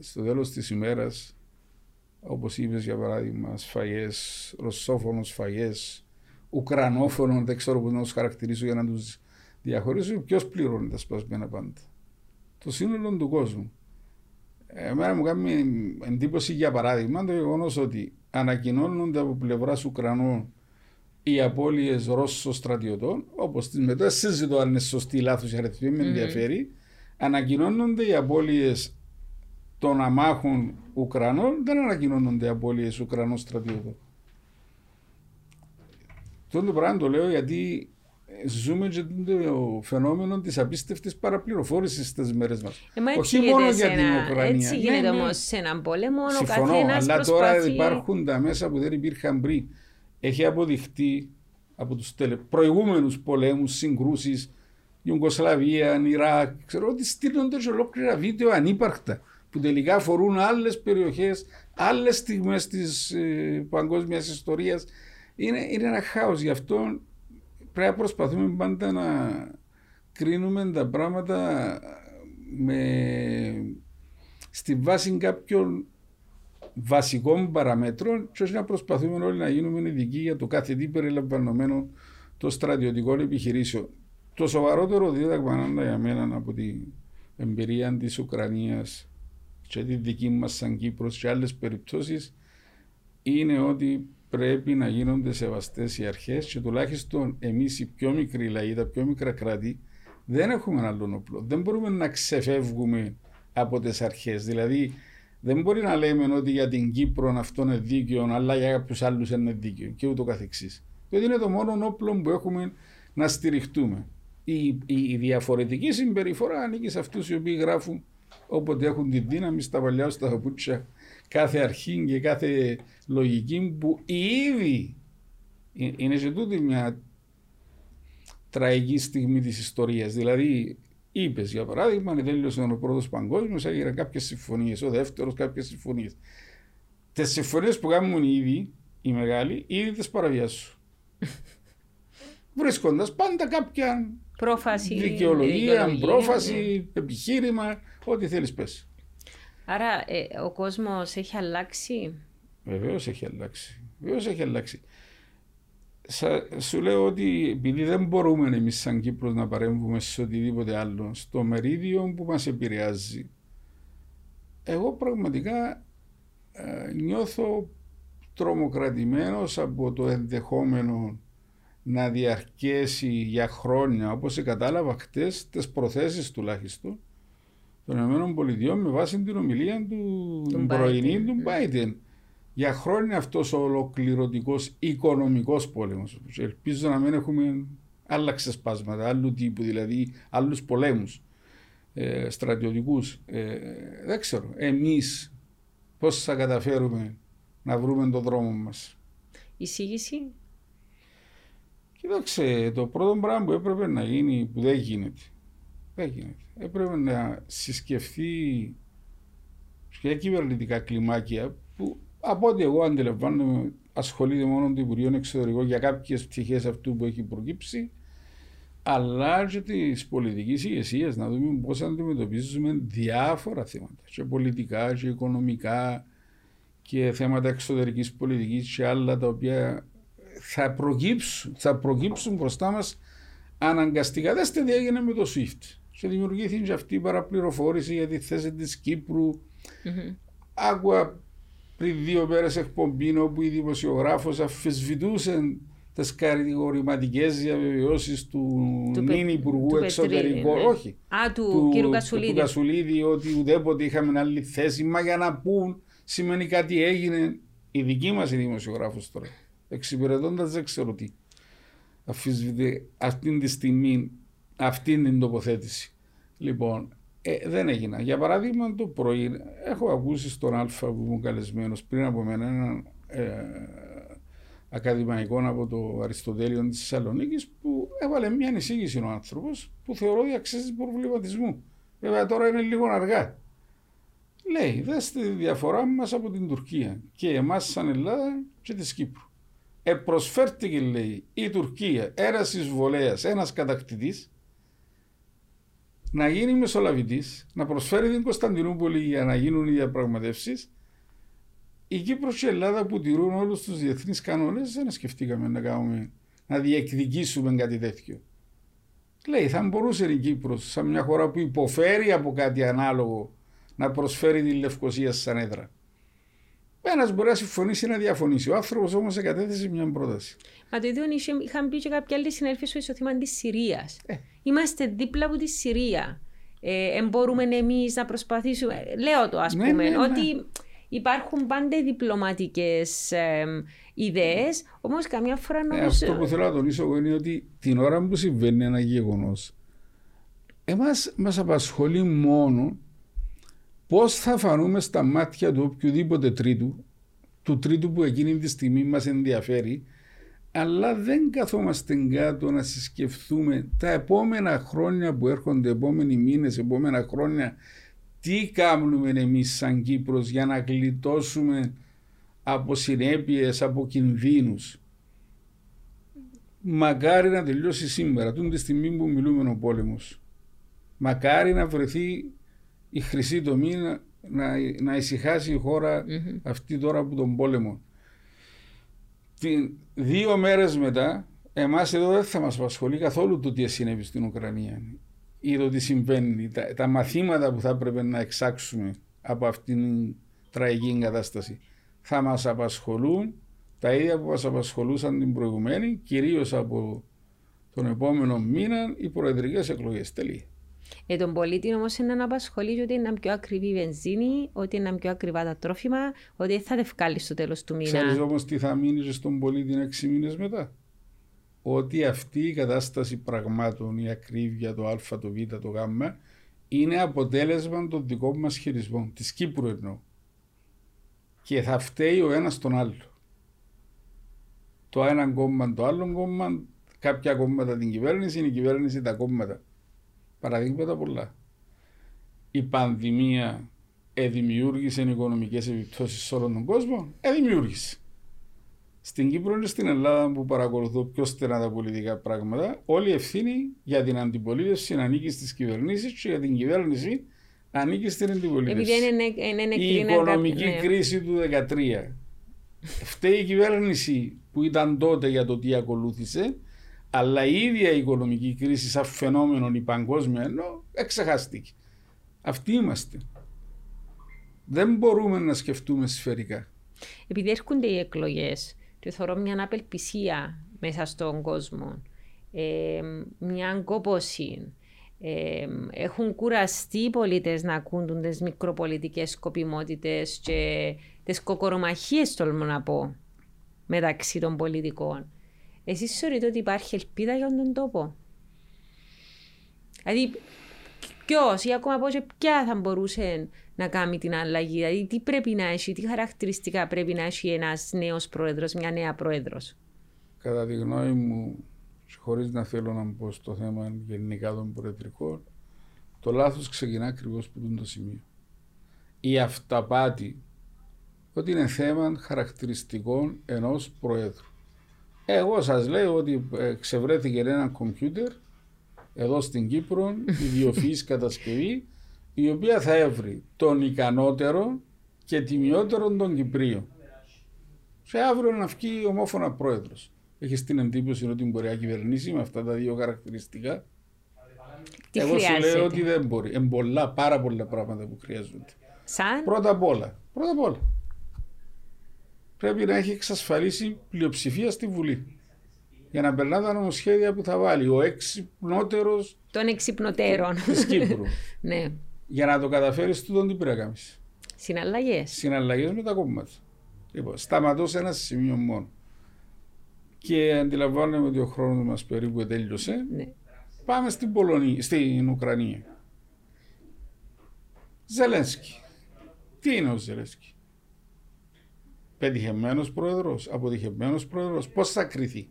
στο τέλος της ημέρας Όπως είπες για παράδειγμα, σφαγές, ρωσόφωνος σφαγές, ουκρανόφωνο, δεν ξέρω πώς να τους χαρακτηρίσω για να τους διαχωρίσω. Ποιος πληρώνει τα σπασμένα πάντα. Το σύνολο του κόσμου. Εμένα μου κάνει εντύπωση για παράδειγμα το γεγονός ότι ανακοινώνονται από πλευράς Ουκρανών οι απώλειες Ρώσων στρατιωτών, όπως τις μετά συζητώ αν είναι σωστή ή λάθος η αριθμή, με ενδιαφέρει. Ανακοινώνονται οι απώλειες των αμάχων Ουκρανών δεν ανακοινώνονται απώλειες Ουκρανών στρατιώτων. Αυτό το πράγμα το λέω γιατί ζούμε και το φαινόμενο της απίστευτης παραπληροφόρησης στις μέρες μας.
Ε, Όχι μόνο για την Ουκρανία. Έτσι γίνεται ναι, ναι. όμως σε έναν πόλεμο, ο καθένας
Αλλά τώρα υπάρχουν τα μέσα που δεν υπήρχαν πριν. Έχει αποδειχτεί από τους τελε... προηγούμενους πολέμους, συγκρούσεις, Ιουγκοσλαβία, Ιράκ, ξέρω ότι στείλονται σε ολόκληρα βίντεο ανύπαρκτα που τελικά αφορούν άλλες περιοχές, άλλες στιγμές της ε, παγκόσμιας ιστορίας. Είναι, είναι ένα χάος. Γι' αυτό πρέπει να προσπαθούμε πάντα να κρίνουμε τα πράγματα με, στη βάση κάποιων βασικών παραμέτρων και όχι να προσπαθούμε όλοι να γίνουμε ειδικοί για το κάθε τι περιλαμβανομένο των στρατιωτικών επιχειρήσεων. Το σοβαρότερο δίδαγμα για μένα από την εμπειρία της Ουκρανίας και τη δική μας σαν Κύπρος και άλλες περιπτώσεις είναι ότι πρέπει να γίνονται σεβαστές οι αρχές και τουλάχιστον εμείς οι πιο μικροί λαοί, τα πιο μικρά κράτη, δεν έχουμε άλλον όπλο. Δεν μπορούμε να ξεφεύγουμε από τις αρχές. Δηλαδή, δεν μπορεί να λέμε ότι για την Κύπρο αυτό είναι δίκαιο, αλλά για κάποιους άλλους είναι δίκαιο και ούτω καθεξής. Διότι είναι το μόνο όπλο που έχουμε να στηριχτούμε. Η, η, η διαφορετική συμπεριφορά ανήκει σε αυτούς οι οποίοι γράφουν όποτε έχουν τη δύναμη στα παλιά στα παπούτσια κάθε αρχή και κάθε λογική που ήδη είναι σε τούτη μια τραγική στιγμή της ιστορίας. Δηλαδή, είπες για παράδειγμα, τέλειωσε ο πρώτος παγκόσμιος, έγινε κάποιες συμφωνίες, ο δεύτερος κάποιες συμφωνίες. Τις συμφωνίες που κάνουν ήδη οι μεγάλοι, ήδη τις παραβιάσουν. Βρίσκοντας πάντα κάποια
πρόφαση,
δικαιολογία, πρόφαση, ναι. επιχείρημα, ό,τι θέλεις πες.
Άρα ε, ο κόσμος έχει αλλάξει;
Βεβαίως έχει αλλάξει. Βεβαίως έχει αλλάξει. Σα, σου λέω ότι επειδή δεν μπορούμε εμείς σαν Κύπρος να παρέμβουμε σε οτιδήποτε άλλο, στο μερίδιο που μας επηρεάζει, εγώ πραγματικά ε, νιώθω τρομοκρατημένος από το ενδεχόμενο να διαρκέσει για χρόνια, όπως κατάλαβα χτες, τις προθέσεις τουλάχιστον, των ΗΠΑ με βάση την ομιλία του πρωινή του Biden. Για χρόνια αυτός ο ολοκληρωτικός οικονομικός πόλεμος. Ελπίζω να μην έχουμε άλλα ξεσπάσματα, άλλου τύπου, δηλαδή άλλους πολέμους ε, στρατιωτικούς. Ε, δεν ξέρω. Εμείς πώς θα καταφέρουμε να βρούμε τον δρόμο μας.
Εισήγηση;
Κοίταξε, το πρώτο πράγμα που έπρεπε να γίνει, που δεν γίνεται, δεν γίνεται. Έπρεπε να συσκεφθεί σε κυβερνητικά κλιμάκια που από ό,τι εγώ αντιλαμβάνομαι ασχολείται μόνο το Υπουργείο Εξωτερικών για κάποιες πτυχέ αυτού που έχει προκύψει, αλλά και της πολιτικής ηγεσίας, να δούμε πώς αντιμετωπίζουμε διάφορα θέματα, και πολιτικά και οικονομικά και θέματα εξωτερικής πολιτικής και άλλα τα οποία θα προκύψουν, θα προκύψουν μπροστά μας αναγκαστικά. Δέστε τι έγινε με το SWIFT και δημιουργήθηκε αυτή η παραπληροφόρηση για τη θέση της Κύπρου. Mm-hmm. Άκουα πριν δύο μέρες εκπομπή όπου η δημοσιογράφος αφισβητούσε τις κατηγορηματικές διαβεβαιώσει του, του νυν Υπουργού Εξωτερικών. Ναι. Όχι.
Α, του, του κ. Κασουλίδη.
Του Κασουλίδη, ότι ουδέποτε είχαμε άλλη θέση. Μα για να πούν σημαίνει κάτι έγινε. Η δική μας η δημοσιογράφος τώρα. Εξυπηρετώντας δεν ξέρω τι. Αφισβητεί αυτή τη στιγμή αυτή την τοποθέτηση. Λοιπόν, ε, δεν έγινα. Για παράδειγμα, το πρωί έχω ακούσει στον Α που ήμουν καλεσμένος πριν από μένα έναν ε, ακαδημαϊκό από το Αριστοτέλειο της Θεσσαλονίκης που έβαλε μια εισήγηση ο άνθρωπος που θεωρώ ότι αξίζει προβληματισμού. Βέβαια τώρα είναι λίγο αργά. Λέει, δέστε τη διαφορά μας από την Τουρκία και εμάς σαν Ελλάδα και της Κύπρου. Επροσφέρθηκε, λέει, η Τουρκία ένας εισβολέας, ένας κατακτητής, να γίνει μεσολαβητής, να προσφέρει την Κωνσταντινούπολη για να γίνουν οι διαπραγματεύσεις. Η Κύπρος και η Ελλάδα που τηρούν όλους τους διεθνείς κανόνες δεν σκεφτήκαμε να, κάνουμε, να διεκδικήσουμε κάτι τέτοιο. Λέει, θα μπορούσε η Κύπρος, σαν μια χώρα που υποφέρει από κάτι ανάλογο, να προσφέρει τη Λευκοσία σαν έδρα. Ένας μπορεί να συμφωνήσει ή να διαφωνήσει. Ο άνθρωπος όμως εγκατέθεσε μια πρόταση.
Μα το ίδιο είχαν πει και κάποιοι άλλοι συνέλφοι στο ισοθήμα της Συρίας. Ε. Είμαστε δίπλα από τη Συρία. Ε, μπορούμε εμείς να προσπαθήσουμε. Λέω το, ας ναι, πούμε, ναι, ναι. ότι υπάρχουν πάντα διπλωματικές ε, ιδέες, όμως καμιά φορά
Ε,
νομίζω.
αυτό που θέλω να τονίσω εγώ είναι ότι την ώρα που συμβαίνει ένα γεγονός, εμάς μας απασχολεί μόνο πώς θα φανούμε στα μάτια του οποιοδήποτε τρίτου, του τρίτου που εκείνη τη στιγμή μας ενδιαφέρει, αλλά δεν καθόμαστε κάτω να συσκεφτούμε τα επόμενα χρόνια που έρχονται, επόμενοι μήνες, επόμενα χρόνια, τι κάνουμε εμείς σαν Κύπρος για να γλιτώσουμε από συνέπειες, από κινδύνους. Μακάρι να τελειώσει σήμερα, τούν τη στιγμή που μιλούμε ο πόλεμος. Μακάρι να βρεθεί η χρυσή τομή να, να, να ησυχάσει η χώρα
Μμμ.
αυτή τώρα από τον πόλεμο. Την, δύο μέρες μετά, εμάς εδώ δεν θα μας απασχολεί καθόλου το τι συνέβη στην Ουκρανία ή το τι συμβαίνει, τα, τα μαθήματα που θα έπρεπε να εξάξουμε από αυτήν την τραγική κατάσταση. Θα μας απασχολούν τα ίδια που μας απασχολούσαν την προηγουμένη, κυρίως από τον επόμενο μήνα οι προεδρικές εκλογές. Τελεία.
Ε, τον πολίτη όμως είναι να απασχολεί ότι είναι πιο ακριβή η βενζίνη, ότι είναι πιο ακριβά τα τρόφιμα, ότι δεν θα τα βγάλεις στο τέλος του μήνα.
Ξέρεις όμως τι θα μείνει στον πολίτη έξι μήνες μετά; Ότι αυτή η κατάσταση πραγμάτων, η ακρίβεια, το α, το β, το γ, είναι αποτέλεσμα των δικών μας χειρισμών, της Κύπρου εννοώ. Και θα φταίει ο ένας τον άλλο. Το ένα κόμμα, το άλλο κόμμα, κάποια κόμματα την κυβέρνηση, η κυβέρνηση τα κόμματα. Παραδείγματα πολλά. Η πανδημία εδημιούργησε οικονομικές επιπτώσεις σε όλον τον κόσμο, εδημιούργησε. Στην Κύπρο και στην Ελλάδα που παρακολουθώ πιο στενά τα πολιτικά πράγματα, όλη η ευθύνη για την αντιπολίτευση ανήκει στις κυβερνήσεις και για την κυβέρνηση ανήκει στην αντιπολίτευση.
Επειδή είναι, είναι, είναι
Η
κρίνα
οικονομική
ναι.
κρίση του 2013 φταίει η κυβέρνηση που ήταν τότε για το τι ακολούθησε, αλλά η ίδια η οικονομική κρίση σαν φαινόμενο η παγκόσμια ενώ εξεχάστηκε. Αυτοί είμαστε. Δεν μπορούμε να σκεφτούμε σφαιρικά.
Επειδή έρχονται οι εκλογές και θεωρώ μια απελπισία μέσα στον κόσμο, ε, μια κόποση. Ε, έχουν κουραστεί οι πολίτες να ακούν τις μικροπολιτικές σκοπιμότητες και τις κοκορομαχίες τολμώ να πω μεταξύ των πολιτικών. Εσείς θεωρείτε ότι υπάρχει ελπίδα για τον τόπο; Δηλαδή ποιος ή ακόμα πώς και ποια θα μπορούσε να κάνει την αλλαγή; Δηλαδή τι πρέπει να έχει, τι χαρακτηριστικά πρέπει να έχει ένας νέος πρόεδρος, μια νέα πρόεδρος;
Κατά τη γνώμη μου, χωρίς να θέλω να μπω στο θέμα γενικά των προεδρικών, το λάθος ξεκινά ακριβώς από το σημείο. Η αυταπάτη ότι είναι θέμα χαρακτηριστικών ενός προέδρου. Εγώ σας λέω ότι ε, ξεβρέθηκε ένα κομπιούτερ εδώ στην Κύπρο, ιδιοφυής κατασκευή, η οποία θα έβρει τον ικανότερο και τιμιότερο των Κυπρίων. Σε αύριο να βγει ομόφωνα πρόεδρος. Έχεις την εντύπωση ότι μπορεί να κυβερνήσει με αυτά τα δύο χαρακτηριστικά;
Τι
Εγώ σου
χρειάζεται;
λέω ότι δεν μπορεί. Είναι πολλά, πάρα πολλά πράγματα που χρειάζονται.
Σαν;
Πρώτα απ' όλα, πρώτα απ' όλα, πρέπει να έχει εξασφαλίσει πλειοψηφία στη Βουλή. Για να περνά τα νομοσχέδια που θα βάλει ο έξυπνότερος
των εξυπνοτέρων.
της Κύπρου.
ναι.
Για να το καταφέρεις, τούτον τι πρέπει να κάνεις.
Συναλλαγές.
Συναλλαγές με τα κόμματα. Λοιπόν, σταματώ σε ένα σημείο μόνο. Και αντιλαμβάνομαι ότι ο χρόνος μας περίπου τέλειωσε.
Ναι.
Πάμε στην Πολωνία, στην Ουκρανία. Ζελένσκι. Τι είναι ο Ζελένσκι; Πετυχεμένος πρόεδρος, αποτυχεμένος πρόεδρος. Πώς θα κριθεί.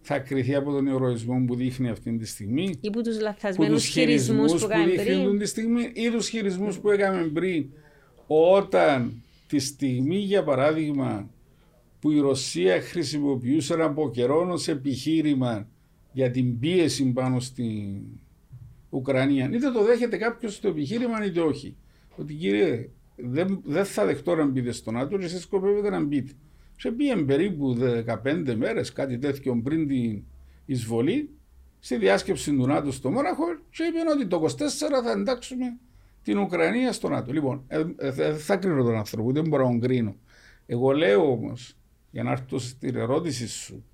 Θα κριθεί από τον ηρωισμό που δείχνει αυτή τη στιγμή.
Ή που τους
που
λαθασμένους
τους
χειρισμούς
χειρισμούς
που
που
κάνει
δείχνουν
πριν.
τη στιγμή ή τους χειρισμούς που έκαμε πριν; Όταν τη στιγμή για παράδειγμα που η Ρωσία χρησιμοποιούσε από καιρό ως επιχείρημα για την πίεση πάνω στην Ουκρανία. Είτε το δέχεται κάποιος το επιχείρημα είτε όχι. Ότι κύριε δεν, δεν θα δεχτώ να μπείτε στο ΝΑΤΟ και εσείς σκοπεύετε να μπείτε. Σε πήγαινε περίπου 15 μέρες κάτι τέτοιο πριν την εισβολή στη διάσκεψη του ΝΑΤΟ στο Μόναχο και είπε ότι το 24 θα εντάξουμε την Ουκρανία στο ΝΑΤΟ. Λοιπόν, ε, ε, δεν θα κρίνω τον άνθρωπο, δεν μπορώ να τον κρίνω. Εγώ λέω όμως, για να έρθω στην ερώτηση σου,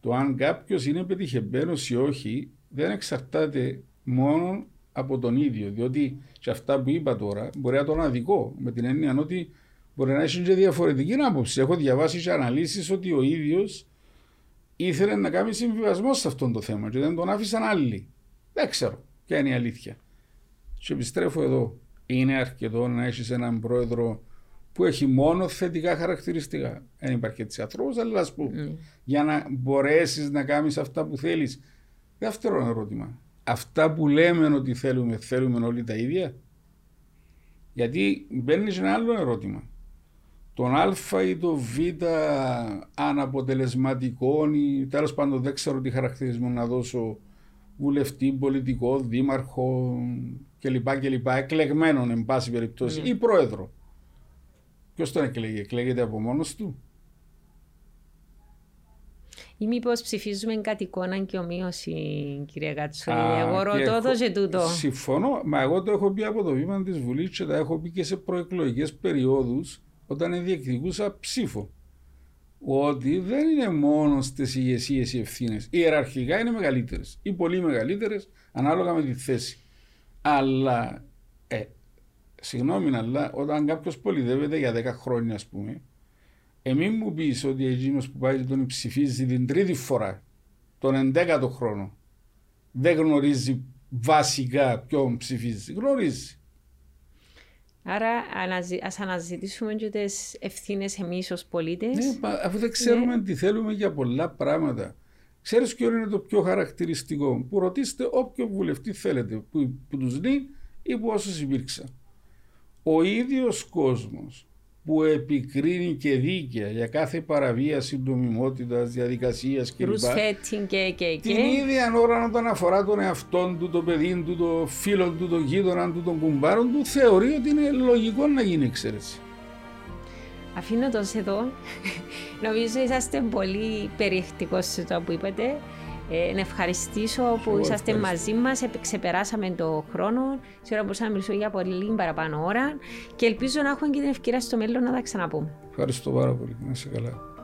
το αν κάποιος είναι πετυχημένο ή όχι δεν εξαρτάται μόνο από τον ίδιο. Διότι σε αυτά που είπα τώρα μπορεί να το είναι αδικό. Με την έννοια ότι Μπορεί να έχει και διαφορετική άποψη. Έχω διαβάσει και αναλύσεις ότι ο ίδιος ήθελε να κάνει συμβιβασμό σε αυτό το θέμα και δεν τον άφησαν άλλοι. Δεν ξέρω ποια είναι η αλήθεια. Και επιστρέφω εδώ. Είναι αρκετό να έχεις έναν πρόεδρο που έχει μόνο θετικά χαρακτηριστικά. Δεν υπάρχει έτσι ανθρώπου, αλλά ας πούμε, mm. για να μπορέσεις να κάνεις αυτά που θέλεις. Δεύτερο ερώτημα. Αυτά που λέμε ότι θέλουμε, θέλουμε όλοι τα ίδια. Γιατί μπαίνεις ένα άλλο ερώτημα. Τον Α ή το Β αναποτελεσματικό ή τέλος πάντων δεν ξέρω τι χαρακτηρισμό να δώσω βουλευτή, πολιτικό, δήμαρχο κλπ. κλπ εκλεγμένον, εν πάση περιπτώσει, mm. ή πρόεδρο. Ποιος τον εκλέγει, εκλέγεται από μόνος του;
Ή μήπως ψηφίζουμε κάτι εικόνα και ομοίωση, κυρία Κατσούλη. Εγώ ρωτώ το και τούτο.
Συμφωνώ, μα εγώ το έχω πει από το βήμα της Βουλής και τα έχω πει και σε προεκλογικές περιόδους όταν διεκδικούσα ψήφο. Ότι δεν είναι μόνο στις ηγεσίες οι ευθύνες. Οι ιεραρχικά είναι μεγαλύτερες ή πολύ μεγαλύτερες ανάλογα με τη θέση. Αλλά, ε, συγγνώμη, αλλά όταν κάποιος πολυδεύεται για 10 χρόνια, ας πούμε, Εμή μου πεις ότι εκείνος που πάει τον ψηφίζει την τρίτη φορά, τον εντέκατο χρόνο, δεν γνωρίζει βασικά ποιον ψηφίζει. Γνωρίζει.
Άρα ας αναζητήσουμε και τις ευθύνες εμείς ως πολίτες.
Ναι, αφού δεν ξέρουμε ναι. τι θέλουμε για πολλά πράγματα. Ξέρεις ποιο είναι το πιο χαρακτηριστικό; Που ρωτήσετε όποιο βουλευτή θέλετε, που, που τους δει ή που όσους υπήρξαν. Ο ίδιος κόσμος που επικρίνει και δίκαια για κάθε παραβίαση νομιμότητα, διαδικασίας κλπ.
και, και, και.
Την ίδια ώρα όταν αφορά τον εαυτό του, το παιδί του, το φίλο του, το γείτονα του, τον κουμπάρο του, θεωρεί ότι είναι λογικό να γίνει εξαίρεση.
Αφήνω τον εδώ. Νομίζω είσαστε πολύ περιεκτικός σε το που είπατε. Ε, να ευχαριστήσω που είσαστε μαζί μας. Ξεπεράσαμε το χρόνο. Σήμερα μπορούσα να μιλήσω για πολύ παραπάνω ώρα και ελπίζω να έχουμε και την ευκαιρία στο μέλλον να τα ξαναπούμε.
Ευχαριστώ πάρα πολύ. Να είσαι καλά.